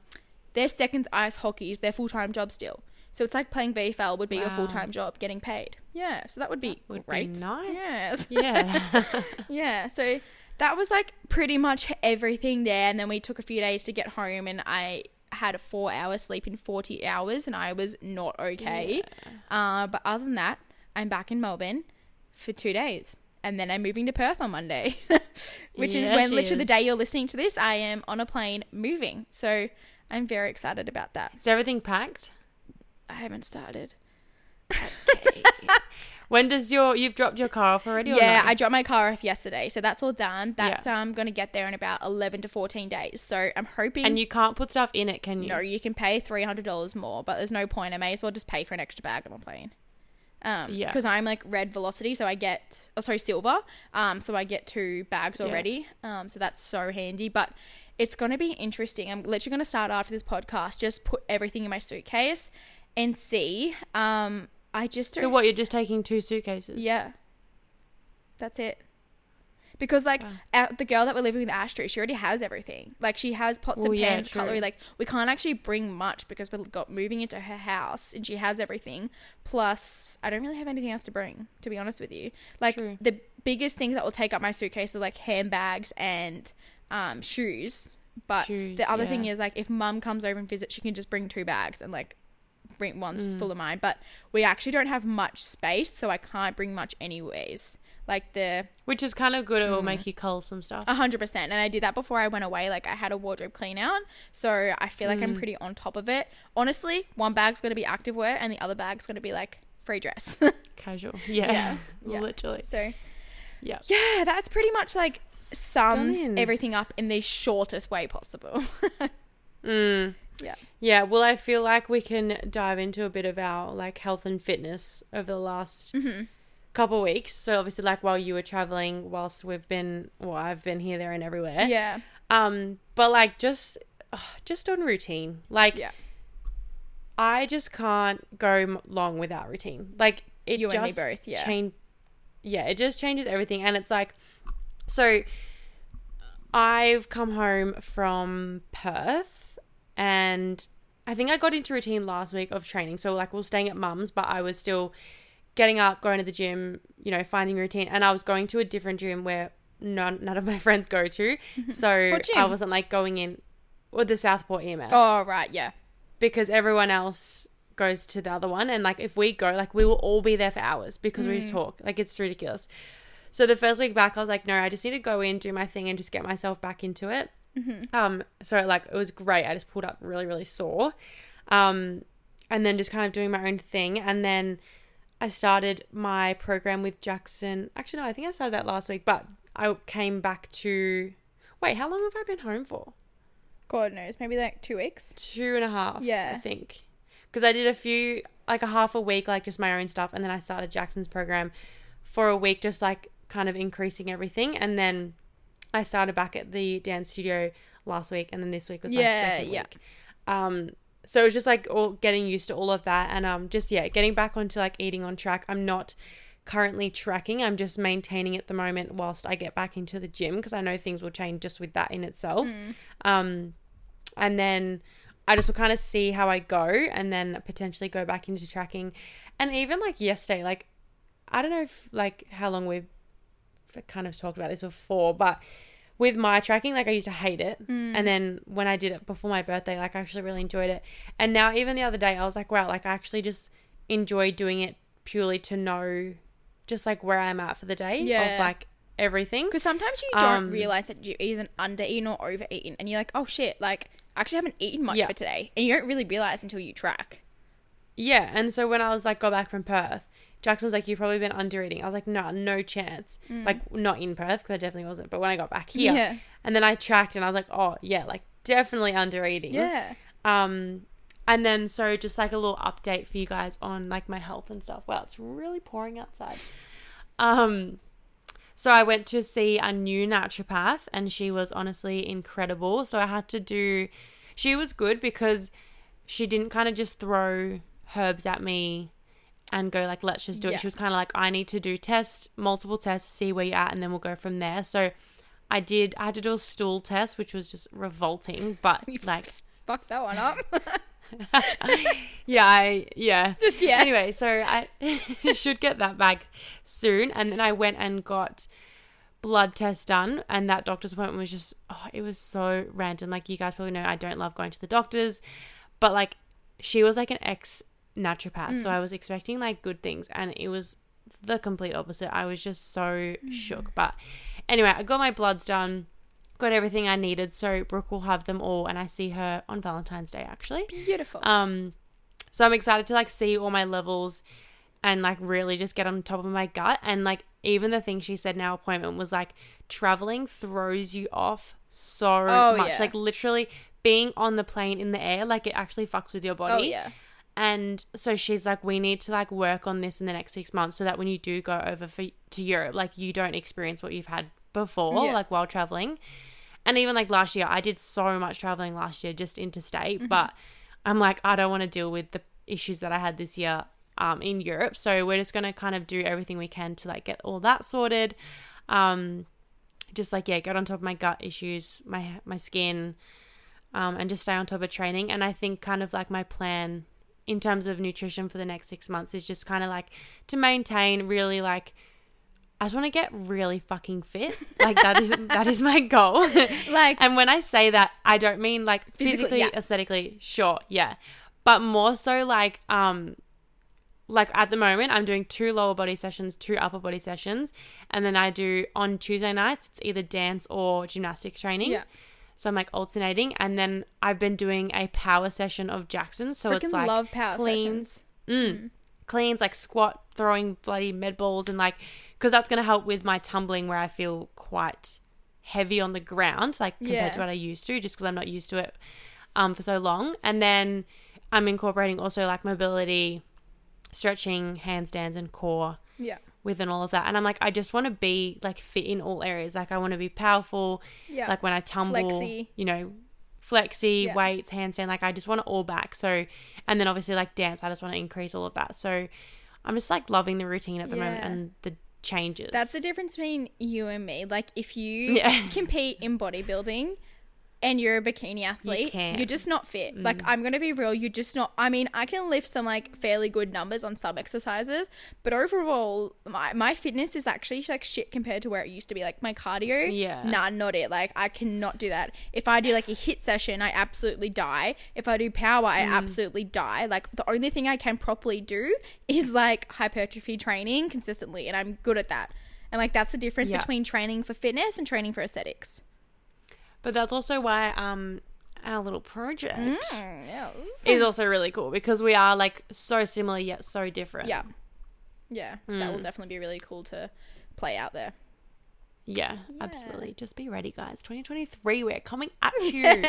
[SPEAKER 2] their second ice hockey is their full time job still. So it's like playing VFL would be your full time job, getting paid. Yeah. So that would be
[SPEAKER 1] Would
[SPEAKER 2] great.
[SPEAKER 1] be nice.
[SPEAKER 2] Yes. (laughs)
[SPEAKER 1] Yeah. (laughs)
[SPEAKER 2] Yeah. So that was like pretty much everything there, and then we took a few days to get home, and I had a four hour sleep in 40 hours and I was not okay. Uh, but other than that, I'm back in Melbourne for two days. And then I'm moving to Perth on Monday, (laughs) which is when literally the day you're listening to this, I am on a plane moving. So I'm very excited about that.
[SPEAKER 1] Is everything packed?
[SPEAKER 2] I haven't started. (laughs)
[SPEAKER 1] When does your you've dropped your car off already? or
[SPEAKER 2] Yeah? I dropped my car off yesterday, so that's all done. That's um going to get there in about 11 to 14 days. So I'm hoping.
[SPEAKER 1] and you can't put stuff in it, can you?
[SPEAKER 2] No, you can pay three hundred dollars more, but there's no point. I may as well just pay for an extra bag on a plane. Um,
[SPEAKER 1] Yeah.
[SPEAKER 2] because I'm like red velocity, so I get oh sorry silver, um, so I get two bags
[SPEAKER 1] Yeah.
[SPEAKER 2] already. Um, so that's so handy. But it's gonna be interesting. I'm literally gonna start after this podcast, just put everything in my suitcase and see. Um, I just
[SPEAKER 1] So what? You're just taking two suitcases?
[SPEAKER 2] yeah, that's it. Because like
[SPEAKER 1] Wow.
[SPEAKER 2] our, the girl that we're living with, Astrid, she already has everything. Like she has pots
[SPEAKER 1] Well,
[SPEAKER 2] and pans,
[SPEAKER 1] true.
[SPEAKER 2] cutlery. Like we can't actually bring much because we've got moving into her house and she has everything. Plus, I don't really have anything else to bring. To be honest with you, like
[SPEAKER 1] True.
[SPEAKER 2] the biggest things that will take up my suitcase are like handbags and um, shoes. But
[SPEAKER 1] Shoes,
[SPEAKER 2] the other thing is like if mum comes over and visits, she can just bring two bags and like bring one's
[SPEAKER 1] Mm.
[SPEAKER 2] full of mine. But we actually don't have much space, so I can't bring much anyways. Like the
[SPEAKER 1] Which is kind of good. It will
[SPEAKER 2] Mm.
[SPEAKER 1] make you cull some stuff.
[SPEAKER 2] a hundred percent, and I did that before I went away. Like I had a wardrobe clean out, so I feel like
[SPEAKER 1] Mm.
[SPEAKER 2] I'm pretty on top of it. Honestly, one bag's gonna be activewear, and the other bag's gonna be like free dress. (laughs)
[SPEAKER 1] Casual. Yeah.
[SPEAKER 2] Yeah, (laughs) yeah.
[SPEAKER 1] Literally.
[SPEAKER 2] so
[SPEAKER 1] Yeah.
[SPEAKER 2] yeah, that's pretty much like sums
[SPEAKER 1] Stunning.
[SPEAKER 2] everything up in the shortest way possible. (laughs)
[SPEAKER 1] Mm.
[SPEAKER 2] Yeah.
[SPEAKER 1] Yeah. Well, I feel like we can dive into a bit of our like health and fitness over the last
[SPEAKER 2] mm-hmm.
[SPEAKER 1] couple of weeks. So obviously, like while you were traveling, whilst we've been, well, I've been here, there, and everywhere.
[SPEAKER 2] Yeah,
[SPEAKER 1] Um, but like just, just on routine. Like,
[SPEAKER 2] Yeah.
[SPEAKER 1] I just can't go long without routine. Like it
[SPEAKER 2] You and me
[SPEAKER 1] just
[SPEAKER 2] both, yeah.
[SPEAKER 1] change. Yeah, it just changes everything, and it's like So I've come home from Perth and I think I got into routine last week of training. So like we are staying at mum's, but I was still getting up, going to the gym, you know, finding routine. And I was going to a different gym where none none of my (laughs) friends go to. (laughs) So I wasn't like going in with the Southport EMF
[SPEAKER 2] Oh right, yeah.
[SPEAKER 1] because everyone else goes to the other one and like if we go like we will all be there for hours because we just talk. Like it's ridiculous. So the first week back i was like no i just need to go in do my thing and just get myself back into it. Um so like it was great. I just pulled up really really sore. Um and then just kind of doing my own thing. And then i started my program with jackson. Actually no i think i started that last week but i came back to wait how long have i been home for?
[SPEAKER 2] God knows, maybe like two weeks.
[SPEAKER 1] two and a half.
[SPEAKER 2] Yeah.
[SPEAKER 1] I think because I did a few like a half a week like just my own stuff, and then I started Jackson's program for a week, just like kind of increasing everything, and then I started back at the dance studio last week, and then this week was my
[SPEAKER 2] Yeah,
[SPEAKER 1] second
[SPEAKER 2] yeah.
[SPEAKER 1] week. Um, so it was just like all getting used to all of that, and um, just yeah, getting back onto like eating on track. I'm not currently tracking. I'm just maintaining at the moment whilst I get back into the gym because I know things will change just with that in itself. Um, and then I just will kind of see how I go and then potentially go back into tracking. And even like yesterday, like I don't know if like how long we've kind of talked about this before, but with my tracking, like I used to hate it. And then when I did it before my birthday, like I actually really enjoyed it. And now even the other day, I was like, wow, like I actually just enjoy doing it purely to know just like where I'm at for the day
[SPEAKER 2] Yeah.
[SPEAKER 1] of like everything.
[SPEAKER 2] Because sometimes you don't
[SPEAKER 1] Um,
[SPEAKER 2] realize that you're either under eaten or overeaten, and you're like, oh shit, like actually haven't eaten much
[SPEAKER 1] Yeah.
[SPEAKER 2] for today, and you don't really realize until you track.
[SPEAKER 1] Yeah, and so when I was like got back from Perth, Jackson was like, "You've probably been under eating." I was like, "No, no chance." Like not in Perth because I definitely wasn't. But when I got back here,
[SPEAKER 2] Mm. Yeah.
[SPEAKER 1] and then I tracked and I was like, "Oh yeah, like definitely under eating."
[SPEAKER 2] Yeah.
[SPEAKER 1] Um, and then so just like a little update for you guys on like my health and stuff. Wow, it's really pouring outside. Um, so I went to see a new naturopath and she was honestly incredible. So I had to do, she was good because she didn't kind of just throw herbs at me and go like, let's just do it.
[SPEAKER 2] Yeah.
[SPEAKER 1] She was kind of like, I need to do tests, multiple tests, see where you're at, and then we'll go from there. So I did, I had to do a stool test, which was just revolting, but (laughs) like,
[SPEAKER 2] Fuck that one up. (laughs) (laughs)
[SPEAKER 1] yeah, I, yeah.
[SPEAKER 2] Just yeah.
[SPEAKER 1] Anyway, so I (laughs) should get that back soon. And then I went and got blood test done, and that doctor's appointment was just oh, it was so random. Like you guys probably know, I don't love going to the doctors, but like she was like an ex naturopath, so mm. I was expecting like good things, and it was the complete opposite. I was just so mm. shook. But anyway, I got my bloods done. Got everything I needed, so Brooke will have them all, and I see her on Valentine's Day actually.
[SPEAKER 2] Beautiful.
[SPEAKER 1] Um, so I'm excited to like see all my levels and like really just get on top of my gut. And like even the thing she said in our appointment was like traveling throws you off so
[SPEAKER 2] Oh,
[SPEAKER 1] much.
[SPEAKER 2] yeah.
[SPEAKER 1] Like literally being on the plane in the air, like it actually fucks with your body.
[SPEAKER 2] oh yeah.
[SPEAKER 1] And so she's like, we need to like work on this in the next six months so that when you do go over for, to Europe, like you don't experience what you've had before,
[SPEAKER 2] Yeah.
[SPEAKER 1] like while traveling. And even like last year, I did so much traveling last year just interstate,
[SPEAKER 2] Mm-hmm.
[SPEAKER 1] but I'm like, I don't want to deal with the issues that I had this year um, in Europe. So we're just going to kind of do everything we can to like get all that sorted. Um, just like, yeah, get on top of my gut issues, my, my skin, um, and just stay on top of training. And I think kind of like my plan in terms of nutrition for the next six months is just kind of like to maintain really like I just want to get really fucking fit. Like that is that is my goal. (laughs)
[SPEAKER 2] Like
[SPEAKER 1] and when I say that, I don't mean like
[SPEAKER 2] Physically,
[SPEAKER 1] physically,
[SPEAKER 2] yeah.
[SPEAKER 1] aesthetically, sure, yeah, but more so like um like at the moment I'm doing two lower body sessions, two upper body sessions, and then I do on Tuesday nights it's either dance or gymnastics training.
[SPEAKER 2] Yeah.
[SPEAKER 1] So I'm like alternating, and then I've been doing a power session of Jackson. So
[SPEAKER 2] freaking
[SPEAKER 1] it's like
[SPEAKER 2] love power
[SPEAKER 1] cleans,
[SPEAKER 2] sessions.
[SPEAKER 1] mm, cleans like squat, throwing bloody med balls, and like because that's gonna help with my tumbling where I feel quite heavy on the ground, like compared
[SPEAKER 2] Yeah.
[SPEAKER 1] to what I used to, just because I'm not used to it um for so long. And then I'm incorporating also like mobility, stretching, handstands, and core
[SPEAKER 2] Yeah.
[SPEAKER 1] within all of that. And I'm like, I just want to be like fit in all areas. Like I want to be powerful.
[SPEAKER 2] Yeah.
[SPEAKER 1] Like when I tumble,
[SPEAKER 2] Flexy.
[SPEAKER 1] you know, flexy,
[SPEAKER 2] Yeah.
[SPEAKER 1] weights, handstand. Like I just want it all back. So, and then obviously like dance, I just want to increase all of that. So I'm just like loving the routine at the moment and the changes.
[SPEAKER 2] That's the difference between you and me. Like if you
[SPEAKER 1] Yeah.
[SPEAKER 2] compete in bodybuilding and you're a bikini athlete, you are just not fit.
[SPEAKER 1] Mm.
[SPEAKER 2] Like I'm gonna be real, you're just not I mean, I can lift some like fairly good numbers on some exercises, but overall my, my fitness is actually like shit compared to where it used to be. Like my cardio,
[SPEAKER 1] Yeah.
[SPEAKER 2] nah, not it. Like I cannot do that. If I do like a HIIT session, I absolutely die. If I do power, I
[SPEAKER 1] Mm.
[SPEAKER 2] absolutely die. Like the only thing I can properly do is like hypertrophy training consistently, and I'm good at that. And like that's the difference
[SPEAKER 1] Yeah.
[SPEAKER 2] between training for fitness and training for aesthetics.
[SPEAKER 1] But that's also why um our little project
[SPEAKER 2] Mm, yes.
[SPEAKER 1] is also really cool because we are like so similar yet so different.
[SPEAKER 2] Yeah. Yeah. That will
[SPEAKER 1] Mm.
[SPEAKER 2] definitely be really cool to play out there.
[SPEAKER 1] Yeah,
[SPEAKER 2] Yeah.
[SPEAKER 1] absolutely. Just be ready, guys. 2023, we're coming at (laughs) you.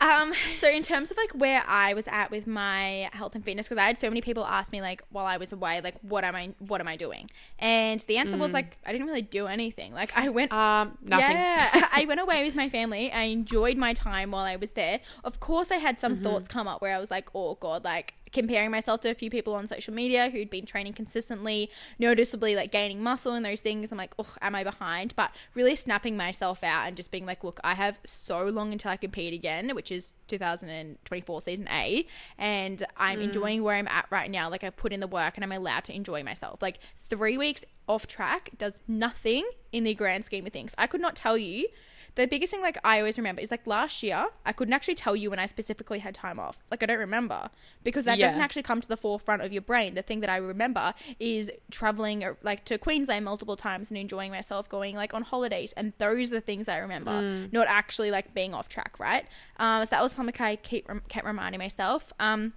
[SPEAKER 2] Um, so in terms of like where I was at with my health and fitness, because I had so many people ask me like while I was away, like what am I what am I doing? And the answer was like I didn't really do anything. Like I went
[SPEAKER 1] um, nothing.
[SPEAKER 2] Yeah, (laughs) I went away with my family. I enjoyed my time while I was there. Of course, I had some thoughts come up where I was like, oh god, like comparing myself to a few people on social media who'd been training consistently, noticeably like gaining muscle and those things. I'm like, oh, am I behind? But really snapping myself out and just being like, look, I have so long until I compete again, which is 2024 season A, and I'm mm. enjoying where I'm at right now. Like I put in the work and I'm allowed to enjoy myself. Like three weeks off track does nothing in the grand scheme of things. I could not tell you. The biggest thing, like I always remember, is like last year, I couldn't actually tell you when I specifically had time off. Like I don't remember because that
[SPEAKER 1] Yeah.
[SPEAKER 2] doesn't actually come to the forefront of your brain. The thing that I remember is traveling uh, like to Queensland multiple times and enjoying myself, going like on holidays, and those are the things I remember, not actually like being off track, right? Um, so that was something I keep kept reminding myself. Um,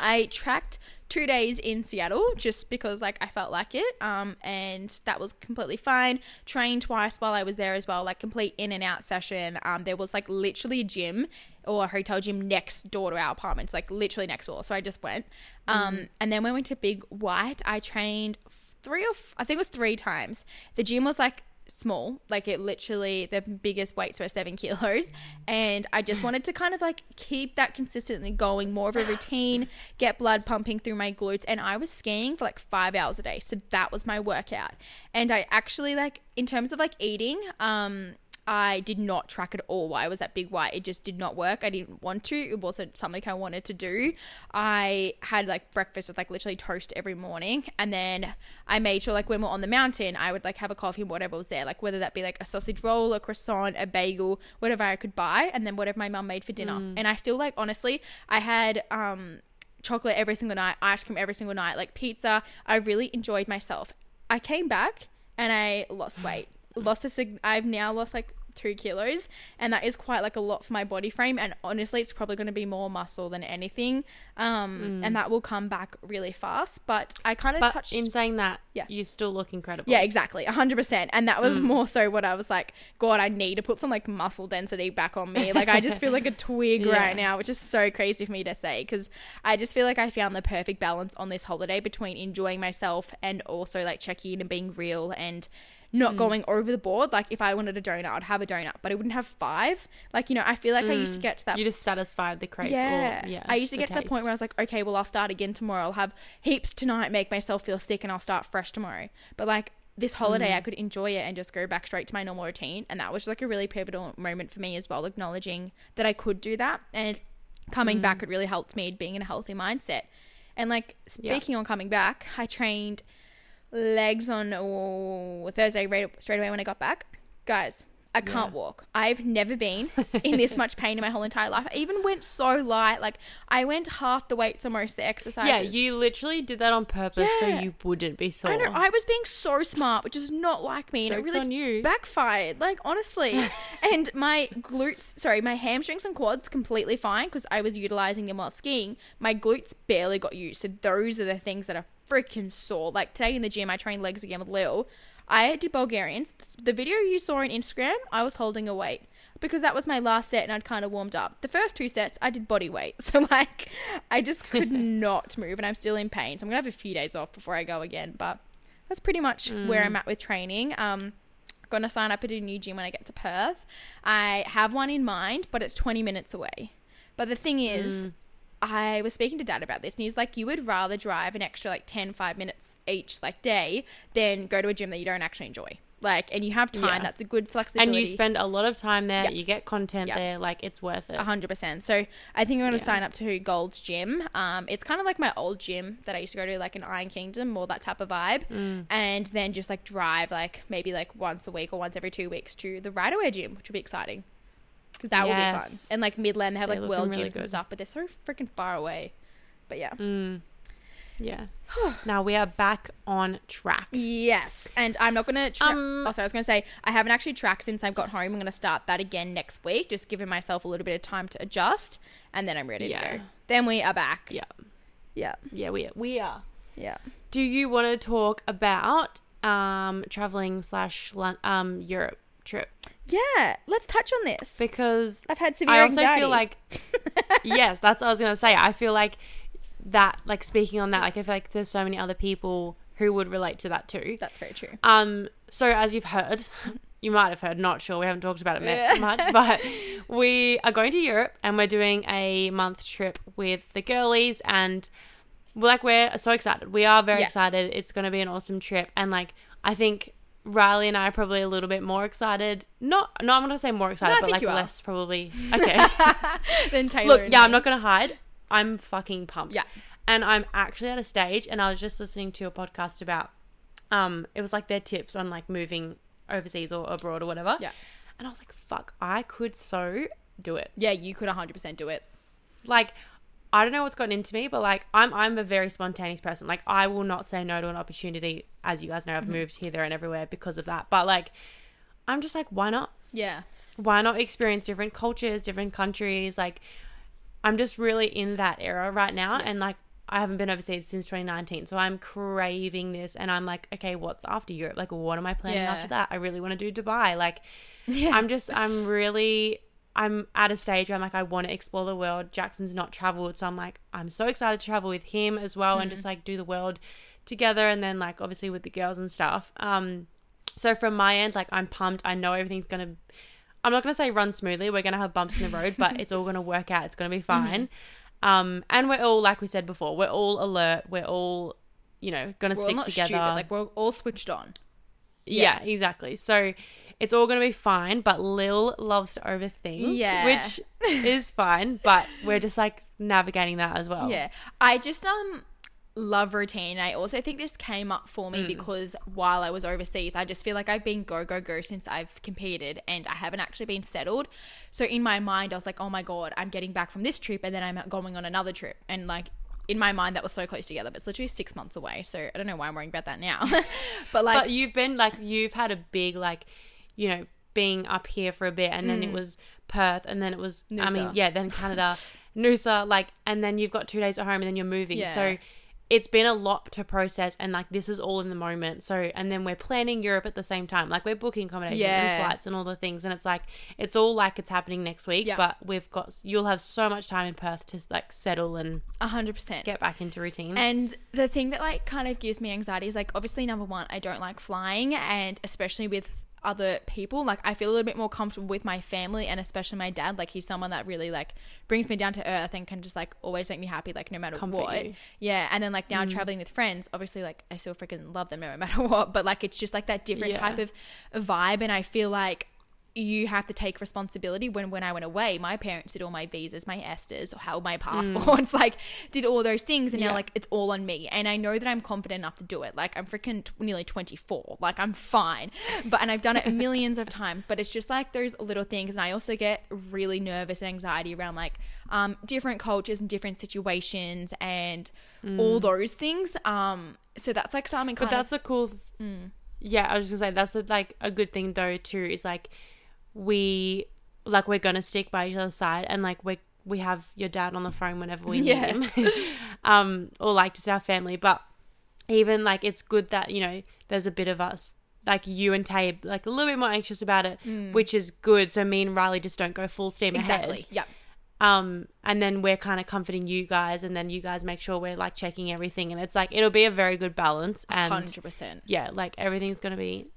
[SPEAKER 2] I tracked two days in Seattle just because like I felt like it. Um, and that was completely fine. Trained twice while I was there as well, like complete in and out session. Um, there was like literally a gym or a hotel gym next door to our apartments, like literally next door. So I just went. Um, and then when we went to Big White, I trained three or f- I think it was three times. The gym was like small. Like it literally the biggest weights were seven kilos. And i just wanted to kind of like keep that consistently going more of a routine get blood pumping through my glutes. And i was skiing for like five hours a day. So that was my workout. And i actually like in terms of like eating um I did not track at all while I was at Big White. It just did not work. I didn't want to. It wasn't something I wanted to do. I had like breakfast with like literally toast every morning. And then I made sure like when we're on the mountain, I would like have a coffee, whatever was there. Like whether that be like a sausage roll, a croissant, a bagel, whatever I could buy. And then whatever my mum made for dinner. And I still like, honestly, I had, um, chocolate every single night, ice cream every single night, like pizza. I really enjoyed myself. I came back and I lost weight. (laughs) Lost a sig- I've now lost like two kilos, and that is quite like a lot for my body frame. And honestly, it's probably going to be more muscle than anything, um, and that will come back really fast. But I kind of touched.
[SPEAKER 1] in saying that,
[SPEAKER 2] Yeah.
[SPEAKER 1] you still look incredible.
[SPEAKER 2] yeah, exactly, hundred percent, and that was more so what I was like. God, I need to put some like muscle density back on me. Like I just feel like a (laughs) twig
[SPEAKER 1] Yeah.
[SPEAKER 2] right now, which is so crazy for me to say because I just feel like I found the perfect balance on this holiday between enjoying myself and also like checking in and being real and not going over the board. Like if I wanted a donut, I'd have a donut, but I wouldn't have five. Like you know, I feel like I used to get to that
[SPEAKER 1] You just satisfied the crave.
[SPEAKER 2] yeah.
[SPEAKER 1] Or, yeah.
[SPEAKER 2] I used to get to the point where I was like, okay, well, I'll start again tomorrow. I'll have heaps tonight, make myself feel sick, and I'll start fresh tomorrow. But like this holiday,
[SPEAKER 1] Mm.
[SPEAKER 2] I could enjoy it and just go back straight to my normal routine. And that was like a really pivotal moment for me as well, acknowledging that I could do that. And coming
[SPEAKER 1] Mm.
[SPEAKER 2] back, it really helped me being in a healthy mindset. And like speaking on coming back, I trained legs on oh, Thursday right, straight away when I got back. Guys, I can't walk. I've never been in this much pain in my whole entire life. I even went so light. Like I went half the weights to most of the exercises.
[SPEAKER 1] Yeah, you literally did that on purpose
[SPEAKER 2] Yeah.
[SPEAKER 1] so you wouldn't be sore.
[SPEAKER 2] I know. I was being so smart, which is not like me, and it
[SPEAKER 1] Joke's
[SPEAKER 2] really
[SPEAKER 1] on you.
[SPEAKER 2] backfired. Like honestly, (laughs) and my glutes, sorry, my hamstrings and quads completely fine because I was utilizing them while skiing. My glutes barely got used, so those are the things that are freaking sore. Like today in the gym, I trained legs again with Lil. I did Bulgarians. The video you saw on Instagram, I was holding a weight because that was my last set and I'd kind of warmed up. The first two sets, I did body weight. (laughs) So, like, I just could (laughs) not move and I'm still in pain. So, I'm going to have a few days off before I go again. But that's pretty much where I'm at with training. Um, going to sign up at a new gym when I get to Perth. I have one in mind, but it's 20 minutes away. But the thing is, I was speaking to dad about this and he's like, you would rather drive an extra like 10, 5 minutes each like day than go to a gym that you don't actually enjoy. Like, and you have time.
[SPEAKER 1] Yeah.
[SPEAKER 2] That's a good flexibility.
[SPEAKER 1] And you spend a lot of time there.
[SPEAKER 2] Yeah.
[SPEAKER 1] You get content
[SPEAKER 2] Yeah.
[SPEAKER 1] there. Like it's worth it.
[SPEAKER 2] A hundred percent. So I think I'm going to
[SPEAKER 1] Yeah.
[SPEAKER 2] sign up to Gold's Gym. Um, it's kind of like my old gym that I used to go to, like in Iron Kingdom, more that type of vibe.
[SPEAKER 1] Mm.
[SPEAKER 2] And then just like drive, like maybe like once a week or once every two weeks to the Away Gym, which would be exciting because that will be fun. And like Midland, they have
[SPEAKER 1] They're
[SPEAKER 2] like world
[SPEAKER 1] really
[SPEAKER 2] gyms and stuff, but they're so freaking far away. But yeah.
[SPEAKER 1] Mm. Yeah. (sighs) now we are back on track.
[SPEAKER 2] Yes, and I'm not gonna. Tra-
[SPEAKER 1] Um,
[SPEAKER 2] oh, sorry, I was gonna say I haven't actually tracked since I've got home. I'm gonna start that again next week, just giving myself a little bit of time to adjust, and then I'm ready
[SPEAKER 1] Yeah.
[SPEAKER 2] to go. Then we are back.
[SPEAKER 1] Yeah.
[SPEAKER 2] Yeah,
[SPEAKER 1] Yeah, we we are.
[SPEAKER 2] yeah.
[SPEAKER 1] Do you want to talk about um traveling slash um Europe trip?
[SPEAKER 2] Yeah, let's touch on this
[SPEAKER 1] Because
[SPEAKER 2] I've had severe
[SPEAKER 1] I also
[SPEAKER 2] anxiety.
[SPEAKER 1] feel like (laughs) yes, that's what I was gonna say. I feel like that like speaking on that, like I feel like there's so many other people who would relate to that too.
[SPEAKER 2] that's very true.
[SPEAKER 1] Um, so as you've heard, (laughs) you might have heard, not sure, we haven't talked about it
[SPEAKER 2] Yeah.
[SPEAKER 1] much, but we are going to Europe and we're doing a month trip with the girlies and we're like we're so excited. We are very
[SPEAKER 2] Yeah.
[SPEAKER 1] excited. It's gonna be an awesome trip and like I think Riley and I are probably a little bit more excited. Not no, I'm not gonna say more excited,
[SPEAKER 2] I
[SPEAKER 1] but like less probably. (laughs) Okay.
[SPEAKER 2] then Taylor.
[SPEAKER 1] Look, yeah, I'm not gonna hide. I'm fucking pumped.
[SPEAKER 2] Yeah.
[SPEAKER 1] And I'm actually at a stage, and I was just listening to a podcast about, um, it was like their tips on like moving overseas or abroad or whatever.
[SPEAKER 2] Yeah.
[SPEAKER 1] And I was like, fuck, I could so do it.
[SPEAKER 2] Yeah, you could 100 percent do it.
[SPEAKER 1] Like, I don't know what's gotten into me, but like, I'm I'm a very spontaneous person. Like, I will not say no to an opportunity. As you guys know, I've
[SPEAKER 2] Mm-hmm.
[SPEAKER 1] moved here, there, and everywhere because of that. But like, I'm just like, why not?
[SPEAKER 2] Yeah,
[SPEAKER 1] why not experience different cultures, different countries? Like, I'm just really in that era right now. And like, I haven't been overseas since 2019. So I'm craving this. And I'm like, okay, what's after Europe? Like, what am I planning
[SPEAKER 2] Yeah.
[SPEAKER 1] after that? I really want to do Dubai. Like, (laughs)
[SPEAKER 2] yeah.
[SPEAKER 1] I'm just, I'm really, I'm at a stage where I'm like, I want to explore the world. Jackson's not traveled. So I'm like, I'm so excited to travel with him as well and just like do the world together. And then, like, obviously with the girls and stuff. Um, so from my end, like, I'm pumped. I know everything's going to, I'm not going to say run smoothly. We're going to have bumps in the road, but it's all going to work out. It's going to be fine. Um, and we're all, like we said before, we're all alert. We're all, you know, going to stick together.
[SPEAKER 2] stupid. Like we're all switched on.
[SPEAKER 1] Yeah, exactly. So it's all going to be fine, but Lil loves to overthink,
[SPEAKER 2] Yeah.
[SPEAKER 1] which (laughs) is fine, but we're just like navigating that as well.
[SPEAKER 2] Yeah. I just um love routine. I also think this came up for
[SPEAKER 1] Mm.
[SPEAKER 2] me because while I was overseas, I just feel like I've been go go go since I've competed and I haven't actually been settled. So in my mind, I was like, "Oh my god, I'm getting back from this trip and then I'm going on another trip." And like in my mind that was so close together, but it's literally 6 months away. So I don't know why I'm worrying about that now. (laughs) but like
[SPEAKER 1] But you've been like, you've had a big, like, you know, being up here for a bit, and then it was Perth, and then it was, I mean,
[SPEAKER 2] Mm.
[SPEAKER 1] Yeah, then Canada, (laughs) Noosa, like, and then you've got two days at home, and then you're moving.
[SPEAKER 2] Yeah.
[SPEAKER 1] So it's been a lot to process, and like, this is all in the moment. So, and then we're planning Europe at the same time. Like, we're booking accommodation
[SPEAKER 2] Yeah.
[SPEAKER 1] and flights and all the things, and it's like, it's all like it's happening next week,
[SPEAKER 2] Yeah.
[SPEAKER 1] but we've got, you'll have so much time in Perth to like settle and
[SPEAKER 2] 100%.
[SPEAKER 1] get back into routine.
[SPEAKER 2] And the thing that like kind of gives me anxiety is like obviously number one, I don't like flying and especially with other people. Like I feel a little bit more comfortable with my family and especially my dad. Like he's someone that really like brings me down to earth and can just like always make me happy, like no matter
[SPEAKER 1] Comfort
[SPEAKER 2] what.
[SPEAKER 1] you.
[SPEAKER 2] Yeah. And then like now mm. traveling with friends, obviously like I still freaking love them no matter (laughs) what. But like it's just like that different
[SPEAKER 1] Yeah.
[SPEAKER 2] type of vibe and I feel like you have to take responsibility when when I went away my parents did all my visas my ESTAs or held my passports (laughs) like did all those things and
[SPEAKER 1] Yeah.
[SPEAKER 2] now like it's all on me and I know that I'm confident enough to do it like I'm freaking t- nearly 24 like I'm fine but and I've done it (laughs) millions of times but it's just like those little things and I also get really nervous and anxiety around like um different cultures and different situations and all those things um so that's like something
[SPEAKER 1] Mm. But that's a cool.
[SPEAKER 2] Mm.
[SPEAKER 1] Yeah, I was just gonna say that's a, like a good thing though too. Is like we like we're gonna stick by each other's side, and like we we have your dad on the phone whenever we
[SPEAKER 2] Yeah.
[SPEAKER 1] need him, (laughs) um, or like just our family. But even like it's good that you know there's a bit of us like you and Tay like a little bit more anxious about it, which is good. So me and Riley just don't go full steam
[SPEAKER 2] exactly
[SPEAKER 1] ahead.
[SPEAKER 2] yeah
[SPEAKER 1] Um, and then we're kind of comforting you guys, and then you guys make sure we're like checking everything, and it's like it'll be a very good balance. And
[SPEAKER 2] 100%
[SPEAKER 1] yeah, like everything's gonna be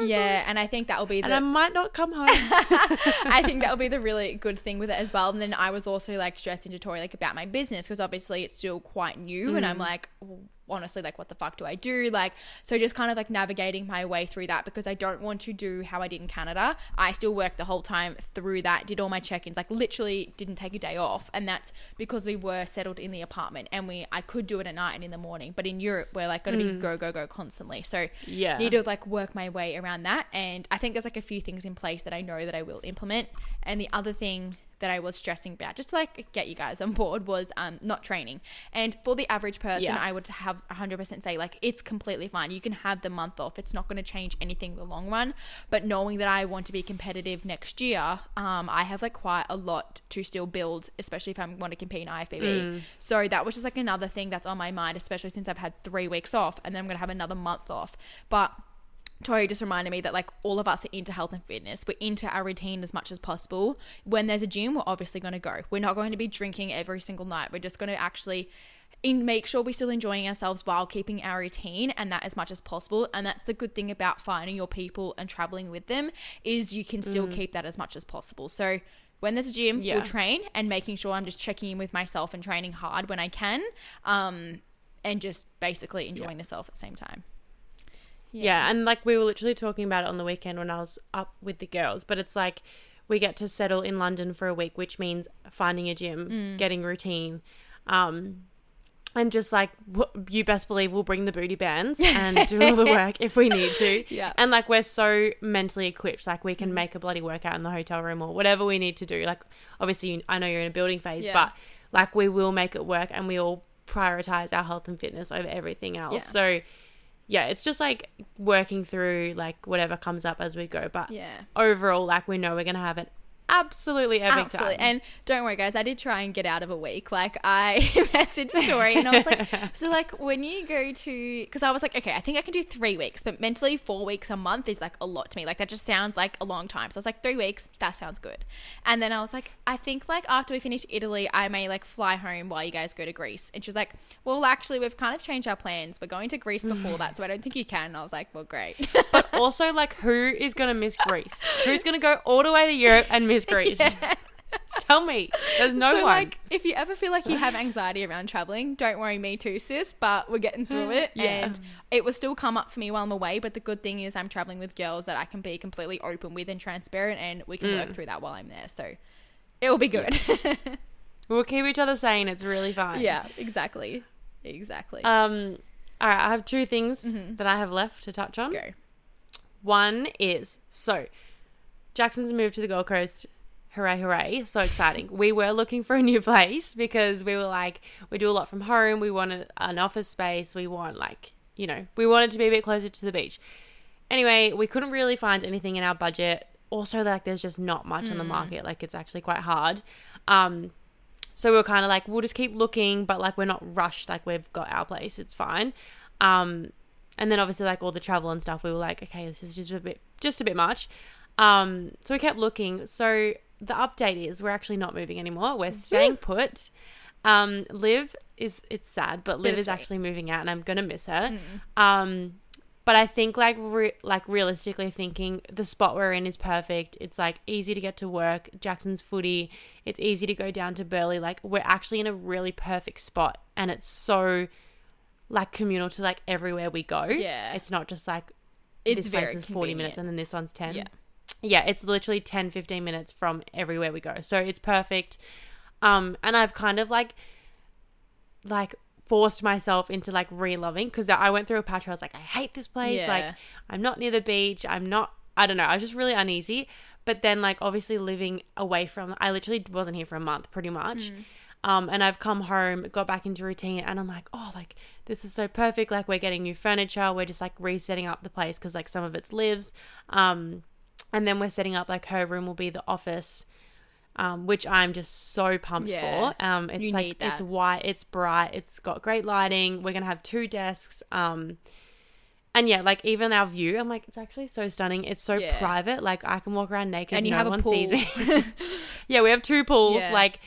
[SPEAKER 2] Yeah, and I think that will be the
[SPEAKER 1] And I might not come home. (laughs)
[SPEAKER 2] I think that will be the (laughs) really good thing with it as well. And then I was also like stressing to Tori like about my business because obviously it's still quite new, and I'm mm. like, well, honestly, like what the fuck do I do? Like, so just kind of like navigating my way through that because I don't want to do how I did in Canada. I still worked the whole time through that, did all my check-ins, like literally didn't take a day off, and that's because we were settled in the apartment and we I could do it at night and in the morning. But in Europe, we're like going to be mm. go go go constantly. So
[SPEAKER 1] Yeah.
[SPEAKER 2] need to like work my way around that. And I think there's like a few things in place that I know that I will implement. And the other thing that I was stressing about, just to like get you guys on board, was um, not training. And for the average person,
[SPEAKER 1] Yeah.
[SPEAKER 2] I would have 100% say like it's completely fine. You can have the month off. It's not going to change anything in the long run. But knowing that I want to be competitive next year, um, I have like quite a lot to still build, especially if I want to compete in IFBB. So that was just like another thing that's on my mind, especially since I've had three weeks off and then I'm going to have another month off. But Tori just reminded me that like all of us are into health and fitness. We're into our routine as much as possible. When there's a gym, we're obviously going to go. We're not going to be drinking every single night. We're just going to actually in make sure we're still enjoying ourselves while keeping our routine and that as much as possible. And that's the good thing about finding your people and traveling with them is you can still keep that as much as possible. So when there's a gym,
[SPEAKER 1] Yeah.
[SPEAKER 2] we'll train and making sure I'm just checking in with myself and training hard when I can. Um, and just basically enjoying the self at the same time.
[SPEAKER 1] Yeah, and like we were literally talking about it on the weekend when I was up with the girls, but it's like we get to settle in London for a week, which means finding a gym,
[SPEAKER 2] Mm.
[SPEAKER 1] getting routine, um, and just like you best believe we'll bring the booty bands and do all the (laughs) work if we need to.
[SPEAKER 2] Yeah.
[SPEAKER 1] and like we're so mentally equipped, like we can make a bloody workout in the hotel room or whatever we need to do. Like obviously, you, I know you're in a building phase,
[SPEAKER 2] Yeah.
[SPEAKER 1] but like we will make it work, and we all prioritize our health and fitness over everything else.
[SPEAKER 2] Yeah.
[SPEAKER 1] So yeah, it's just like working through like whatever comes up as we go. But
[SPEAKER 2] Yeah.
[SPEAKER 1] overall, like we know we're gonna have an absolutely epic
[SPEAKER 2] Absolutely.
[SPEAKER 1] time.
[SPEAKER 2] And don't worry, guys, I did try and get out of a week. Like, I (laughs) messaged Tori and I was like, (laughs) so, like, when you go to, because I was like, okay, I think I can do three weeks, but mentally, four weeks a month is like a lot to me. Like, that just sounds like a long time. So, I was like, three weeks, that sounds good. And then I was like, I think, like, after we finish Italy, I may, like, fly home while you guys go to Greece. And she was like, well, actually, we've kind of changed our plans. We're going to Greece before that, so I don't think you can. And I was like, well, great.
[SPEAKER 1] but also, like, who is gonna miss (laughs) Greece? Who's gonna go all the way to Europe and miss (laughs) Greece? Tell me. There's no
[SPEAKER 2] so,
[SPEAKER 1] one.
[SPEAKER 2] like, if you ever feel like you have anxiety around traveling, don't worry, me too, sis. But we're getting through it,
[SPEAKER 1] Yeah.
[SPEAKER 2] and it will still come up for me while I'm away. But the good thing is, I'm traveling with girls that I can be completely open with and transparent, and we can
[SPEAKER 1] Mm.
[SPEAKER 2] work through that while I'm there. So it will be good. (laughs)
[SPEAKER 1] we'll keep each other sane. It's really fine.
[SPEAKER 2] yeah, exactly, exactly.
[SPEAKER 1] Um. All right. I have two things
[SPEAKER 2] Mhm.
[SPEAKER 1] that I have left to touch on.
[SPEAKER 2] Go.
[SPEAKER 1] One is so Jackson's moved to the Gold Coast. Hooray, hooray. So exciting. we were looking for a new place because we were like, we do a lot from home. We wanted an office space. We want, like, you know, we wanted to be a bit closer to the beach. Anyway, we couldn't really find anything in our budget. Also, like, there's just not much on the market. Like, it's actually quite hard. Um, so we were kind of like, we'll just keep looking, but like, we're not rushed. Like, we've got our place. It's fine. Um, and then obviously like all the travel and stuff we were like okay this is just a bit just a bit much um so we kept looking. So the update is we're actually not moving anymore. We're staying put. Um liv is it's sad but liv is actually moving out and i'm gonna miss her. Um but i think like re- like realistically thinking the spot we're in is perfect. It's like easy to get to work. Jackson's footy. It's easy to go down to Burleigh. Like we're actually in a really perfect spot and it's so like communal to like everywhere we go.
[SPEAKER 2] Yeah.
[SPEAKER 1] It's not just like
[SPEAKER 2] It's
[SPEAKER 1] this place
[SPEAKER 2] very
[SPEAKER 1] is 40 minutes and then this one's 10.
[SPEAKER 2] Yeah.
[SPEAKER 1] Yeah, it's literally 10 15 minutes from everywhere we go. So it's perfect. Um and I've kind of like like forced myself into like re-loving because I went through a patch where I was like I hate this place.
[SPEAKER 2] Yeah.
[SPEAKER 1] Like I'm not near the beach. I'm not I don't know. I was just really uneasy. But then like obviously living away from I literally wasn't here for a month pretty much. Um, and I've come home, got back into routine, and I'm like, oh, like this is so perfect. Like we're getting new furniture, we're just like resetting up the place because like some of it's Liv's, um, and then we're setting up like her room will be the office, um, which I'm just so pumped
[SPEAKER 2] Yeah.
[SPEAKER 1] for. Um, it's like it's white, it's bright, it's got great lighting. We're gonna have two desks. Um, and yeah, like even our view, I'm like, it's actually so stunning. It's so
[SPEAKER 2] Yeah.
[SPEAKER 1] private. Like I can walk around naked,
[SPEAKER 2] And you
[SPEAKER 1] no
[SPEAKER 2] have a
[SPEAKER 1] one sees me. (laughs) (laughs) yeah, we have two pools.
[SPEAKER 2] Yeah.
[SPEAKER 1] Like,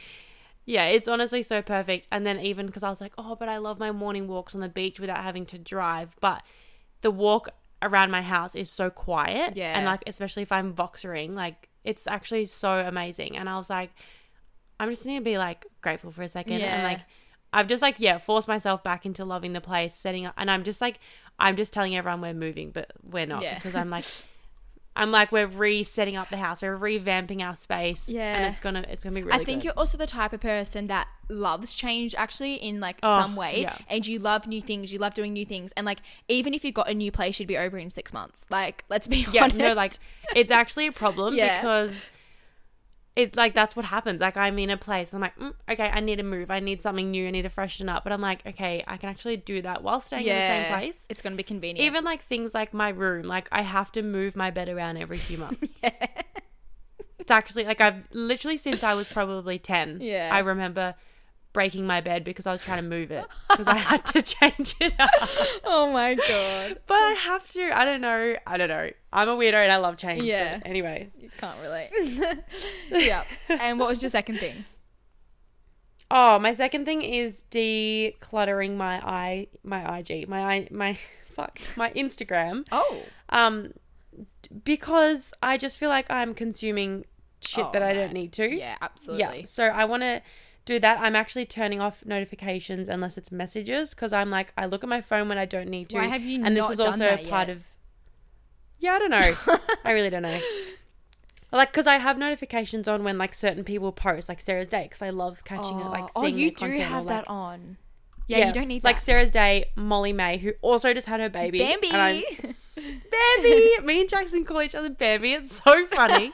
[SPEAKER 1] yeah, it's honestly so perfect. And then even because I was like, oh, but I love my morning walks on the beach without having to drive. But the walk around my house is so quiet.
[SPEAKER 2] Yeah.
[SPEAKER 1] And like especially if I'm boxering, like it's actually so amazing. And I was like, I'm just need to be like grateful for a second.
[SPEAKER 2] Yeah.
[SPEAKER 1] And like I've just like, yeah, forced myself back into loving the place, setting up and I'm just like I'm just telling everyone we're moving, but we're not
[SPEAKER 2] Yeah.
[SPEAKER 1] because I'm like (laughs) I'm like we're resetting up the house, we're revamping our space.
[SPEAKER 2] Yeah.
[SPEAKER 1] And it's gonna it's gonna be really
[SPEAKER 2] I think
[SPEAKER 1] good.
[SPEAKER 2] you're also the type of person that loves change actually in like
[SPEAKER 1] Oh,
[SPEAKER 2] some way
[SPEAKER 1] yeah.
[SPEAKER 2] and you love new things you love doing new things and like even if you got a new place you'd be over in six months like let's be
[SPEAKER 1] yeah,
[SPEAKER 2] honest
[SPEAKER 1] no, like it's actually a problem (laughs)
[SPEAKER 2] Yeah.
[SPEAKER 1] because it's like that's what happens. Like I'm in a place, I'm like, mm, okay, I need to move, I need something new, I need to freshen up. But I'm like, okay, I can actually do that while staying in the same place.
[SPEAKER 2] it's gonna be convenient
[SPEAKER 1] Even like things like my room, like I have to move my bed around every few months. (laughs) It's actually like I've literally since I was probably ten.
[SPEAKER 2] Yeah.
[SPEAKER 1] I remember breaking my bed because I was trying to move it because I had to (laughs) change it up.
[SPEAKER 2] oh my god (laughs)
[SPEAKER 1] But I have to. I don't know. I don't know. I'm a weirdo and I love change.
[SPEAKER 2] Yeah.
[SPEAKER 1] Anyway.
[SPEAKER 2] you can't relate (laughs) yeah and what was your second thing
[SPEAKER 1] Oh, my second thing is decluttering my i my IG my i my fuck my Instagram.
[SPEAKER 2] oh
[SPEAKER 1] Um, because I just feel like I'm consuming shit
[SPEAKER 2] Oh,
[SPEAKER 1] that I don't need to.
[SPEAKER 2] yeah absolutely
[SPEAKER 1] Yeah. So I want to do that. I'm actually turning off notifications unless it's messages because I'm like I look at my phone when I don't need to.
[SPEAKER 2] Why have you
[SPEAKER 1] and this is also part
[SPEAKER 2] yet?
[SPEAKER 1] of. Yeah, I don't know. I really don't know. (laughs) Like, because I have notifications on when like certain people post, like Sarah's Day, because I love catching it, like
[SPEAKER 2] oh you
[SPEAKER 1] their
[SPEAKER 2] do
[SPEAKER 1] content. or,
[SPEAKER 2] have
[SPEAKER 1] like-
[SPEAKER 2] that on yeah, you don't need
[SPEAKER 1] like
[SPEAKER 2] that.
[SPEAKER 1] Sarah's Day, Molly-Mae, who also just had her baby.
[SPEAKER 2] Bambi.
[SPEAKER 1] and Bambi. Me and Jackson call each other Bambi. It's so funny.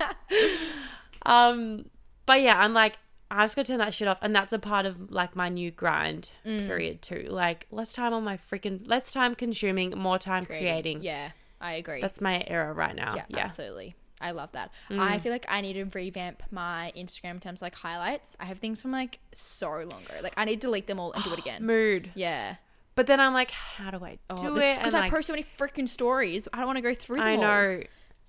[SPEAKER 1] (laughs) um, but yeah, I'm like, I just gotta turn that shit off, and that's a part of like my new grind
[SPEAKER 2] Mm.
[SPEAKER 1] period too. Like less time on my freaking, less time consuming, more time creating.
[SPEAKER 2] yeah I agree
[SPEAKER 1] That's my era right now.
[SPEAKER 2] Yeah,
[SPEAKER 1] Yeah. Mm.
[SPEAKER 2] absolutely. I love that. I feel like I need to revamp my Instagram in terms of like highlights. I have things from like so long ago. Like I need to delete them all and do it again.
[SPEAKER 1] Mood.
[SPEAKER 2] Yeah.
[SPEAKER 1] But then I'm like, how do I do it?
[SPEAKER 2] Because I
[SPEAKER 1] like,
[SPEAKER 2] post so many freaking stories. I don't want to go through them
[SPEAKER 1] I
[SPEAKER 2] all.
[SPEAKER 1] know.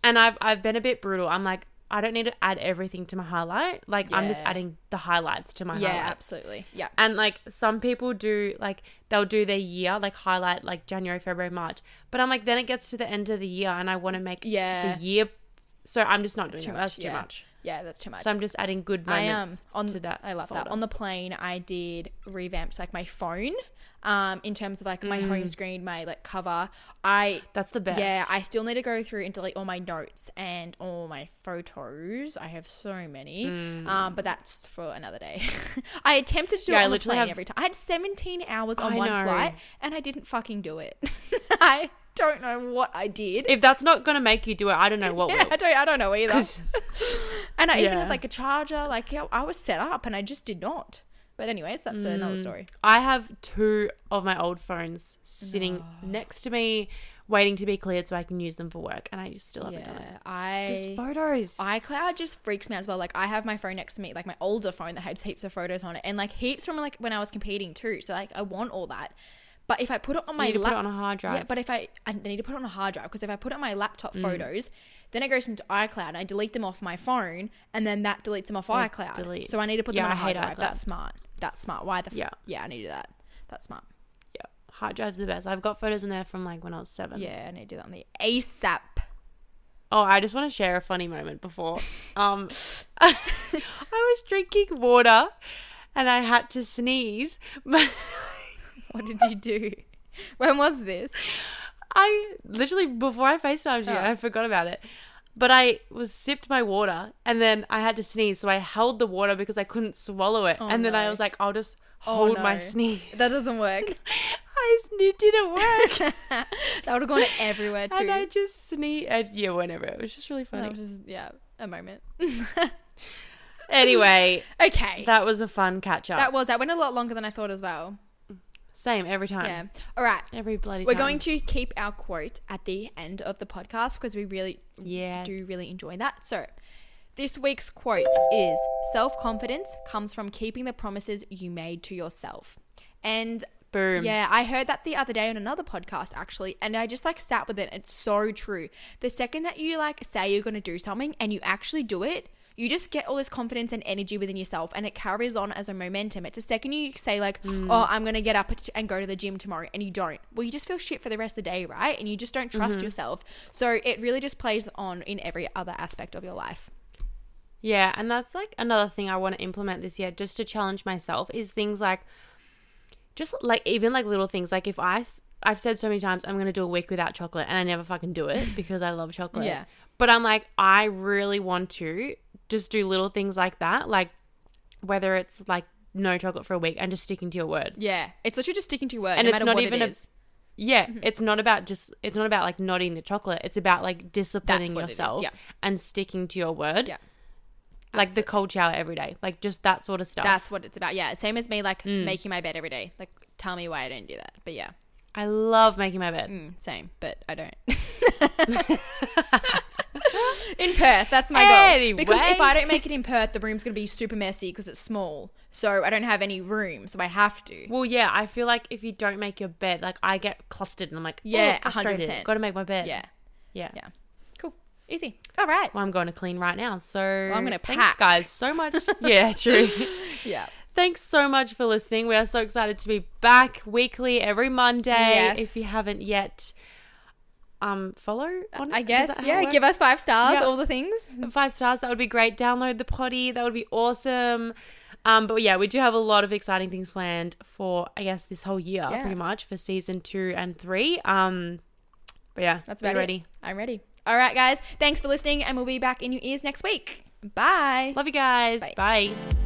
[SPEAKER 1] And I've I've been a bit brutal. I'm like, I don't need to add everything to my highlight. Like I'm just adding the highlights to my highlight.
[SPEAKER 2] Yeah,
[SPEAKER 1] highlights.
[SPEAKER 2] absolutely. Yeah.
[SPEAKER 1] And like some people do like they'll do their year, like highlight like January, February, March. But I'm like then it gets to the end of the year and I want to make
[SPEAKER 2] Yeah.
[SPEAKER 1] the year so I'm just not doing
[SPEAKER 2] too
[SPEAKER 1] that.
[SPEAKER 2] much,
[SPEAKER 1] That's too
[SPEAKER 2] yeah.
[SPEAKER 1] much.
[SPEAKER 2] Yeah, that's too much.
[SPEAKER 1] So I'm just adding good
[SPEAKER 2] I
[SPEAKER 1] moments
[SPEAKER 2] um on
[SPEAKER 1] to that.
[SPEAKER 2] I love
[SPEAKER 1] folder.
[SPEAKER 2] that. On the plane, I did revamp like my phone. Um, in terms of like my
[SPEAKER 1] Mm.
[SPEAKER 2] home screen, my like cover. I
[SPEAKER 1] That's the best.
[SPEAKER 2] Yeah, I still need to go through and delete all my notes and all my photos. I have so many, um, but that's for another day. (laughs) I attempted to do
[SPEAKER 1] Yeah,
[SPEAKER 2] it
[SPEAKER 1] I
[SPEAKER 2] on the plane
[SPEAKER 1] have-
[SPEAKER 2] every time. I had 17 hours on
[SPEAKER 1] I
[SPEAKER 2] one
[SPEAKER 1] know.
[SPEAKER 2] flight, and I didn't fucking do it. (laughs) I don't know what I did.
[SPEAKER 1] if that's not gonna make you do it, I don't know what (laughs)
[SPEAKER 2] yeah,
[SPEAKER 1] will.
[SPEAKER 2] I don't. I don't know either. and I even had like a charger. Like yeah, I was set up, and I just did not. But anyways, that's
[SPEAKER 1] Mm.
[SPEAKER 2] another story.
[SPEAKER 1] I have two of my old phones sitting next to me, waiting to be cleared so I can use them for work, and I just still haven't done it.
[SPEAKER 2] Yeah,
[SPEAKER 1] It's just photos.
[SPEAKER 2] iCloud just freaks me out as well. Like I have my phone next to me, like my older phone that has heaps of photos on it, and like heaps from like when I was competing too. So like I want all that. But if I put it on my
[SPEAKER 1] need to put it
[SPEAKER 2] lap-
[SPEAKER 1] on a hard drive.
[SPEAKER 2] yeah. But if I I need to put it on a hard drive because if I put it on my
[SPEAKER 1] Mm.
[SPEAKER 2] laptop photos, then it goes into iCloud. and I delete them off my phone, and then that deletes them off
[SPEAKER 1] Yeah,
[SPEAKER 2] iCloud.
[SPEAKER 1] delete.
[SPEAKER 2] So I need to put
[SPEAKER 1] Yeah,
[SPEAKER 2] them on a
[SPEAKER 1] I
[SPEAKER 2] hard drive.
[SPEAKER 1] iCloud.
[SPEAKER 2] That's smart. That's smart. Why the f-
[SPEAKER 1] Yeah.
[SPEAKER 2] yeah I need to do that. That's smart.
[SPEAKER 1] yeah, hard drive's the best. I've got photos in there from like when I was seven.
[SPEAKER 2] Yeah, I need to do that on the ASAP.
[SPEAKER 1] Oh, I just want to share a funny moment before. Um, (laughs) I was drinking water, and I had to sneeze, (laughs) but
[SPEAKER 2] What did you do? when was this?
[SPEAKER 1] I literally before I FaceTimed you,
[SPEAKER 2] Oh.
[SPEAKER 1] I forgot about it. But I was sipped my water and then I had to sneeze, so I held the water because I couldn't swallow it.
[SPEAKER 2] Oh,
[SPEAKER 1] and then I was like, I'll just
[SPEAKER 2] Oh,
[SPEAKER 1] hold my sneeze.
[SPEAKER 2] That doesn't work. (laughs)
[SPEAKER 1] I it didn't work. (laughs)
[SPEAKER 2] that would have gone everywhere too.
[SPEAKER 1] and I just sneezed. Uh, yeah, whenever It was just really
[SPEAKER 2] That
[SPEAKER 1] funny.
[SPEAKER 2] was just yeah, a moment.
[SPEAKER 1] Anyway, (laughs)
[SPEAKER 2] okay. That,
[SPEAKER 1] that was a fun catch up.
[SPEAKER 2] That was that went a lot longer than I thought as well.
[SPEAKER 1] Same every time.
[SPEAKER 2] Yeah. All right.
[SPEAKER 1] Every bloody
[SPEAKER 2] We're
[SPEAKER 1] time.
[SPEAKER 2] going to keep our quote at the end of the podcast because we really
[SPEAKER 1] Yeah.
[SPEAKER 2] do really enjoy that. So, this week's quote is self confidence comes from keeping the promises you made to yourself. And
[SPEAKER 1] Boom.
[SPEAKER 2] yeah, I heard that the other day on another podcast actually, and I just like sat with it. It's so true. The second that you like say you're going to do something and you actually do it, you just get all this confidence and energy within yourself and it carries on as a momentum. It's a second you say, like,
[SPEAKER 1] Mm.
[SPEAKER 2] oh, I'm going to get up and go to the gym tomorrow, and you don't. Well, you just feel shit for the rest of the day, right? And you just don't trust
[SPEAKER 1] Mm-hmm.
[SPEAKER 2] yourself. So it really just plays on in every other aspect of your life.
[SPEAKER 1] Yeah, and that's like another thing I want to implement this year just to challenge myself is things like just like even like little things like if I I've said so many times I'm going to do a week without chocolate and I never fucking do it (laughs) because I love chocolate.
[SPEAKER 2] Yeah.
[SPEAKER 1] But I'm like I really want to just do little things like that like whether it's like no chocolate for a week and just sticking to your word.
[SPEAKER 2] Yeah. It's literally just sticking to your word,
[SPEAKER 1] And
[SPEAKER 2] no
[SPEAKER 1] it's not even
[SPEAKER 2] it
[SPEAKER 1] a- Yeah,
[SPEAKER 2] Mm-hmm.
[SPEAKER 1] it's not about just it's not about like not eating the chocolate. It's about like disciplining yourself
[SPEAKER 2] yeah.
[SPEAKER 1] and sticking to your word.
[SPEAKER 2] Yeah.
[SPEAKER 1] Like the cold shower every day. Like just that sort of stuff.
[SPEAKER 2] That's what it's about. Yeah. Same as me, like
[SPEAKER 1] Mm.
[SPEAKER 2] making my bed every day. Like, tell me why I don't do that. But yeah.
[SPEAKER 1] I love making my bed.
[SPEAKER 2] Mm, same, but I don't. (laughs) (laughs) (laughs) (laughs) in Perth, that's my goal. Because if I don't make it in Perth, the room's gonna be super messy because it's small. So I don't have any room, so I have to.
[SPEAKER 1] Well, yeah, I feel like if you don't make your bed, like I get clustered and I'm like,
[SPEAKER 2] Yeah,
[SPEAKER 1] yeah,
[SPEAKER 2] 100%.
[SPEAKER 1] Got to make my bed.
[SPEAKER 2] Yeah,
[SPEAKER 1] yeah.
[SPEAKER 2] yeah. Cool, easy. All right.
[SPEAKER 1] Well, I'm going to clean right now. So
[SPEAKER 2] I'm gonna
[SPEAKER 1] thanks,
[SPEAKER 2] pack.
[SPEAKER 1] guys, so much. (laughs) yeah, true. (laughs)
[SPEAKER 2] Yeah.
[SPEAKER 1] Thanks so much for listening. We are so excited to be back weekly every Monday.
[SPEAKER 2] Yes.
[SPEAKER 1] If you haven't yet, um, follow. On,
[SPEAKER 2] I guess.
[SPEAKER 1] it
[SPEAKER 2] Yeah. Give us five stars.
[SPEAKER 1] Yeah.
[SPEAKER 2] All the things.
[SPEAKER 1] five stars. That would be great. Download the potty. That would be awesome. Um, but yeah, we do have a lot of exciting things planned for I guess this whole year,
[SPEAKER 2] Yeah.
[SPEAKER 1] pretty much for season two and three. Um, but yeah,
[SPEAKER 2] That's about
[SPEAKER 1] ready.
[SPEAKER 2] it. I'm ready. All right, guys. Thanks for listening, and we'll be back in your ears next week. Bye.
[SPEAKER 1] Love you guys.
[SPEAKER 2] Bye.
[SPEAKER 1] Bye.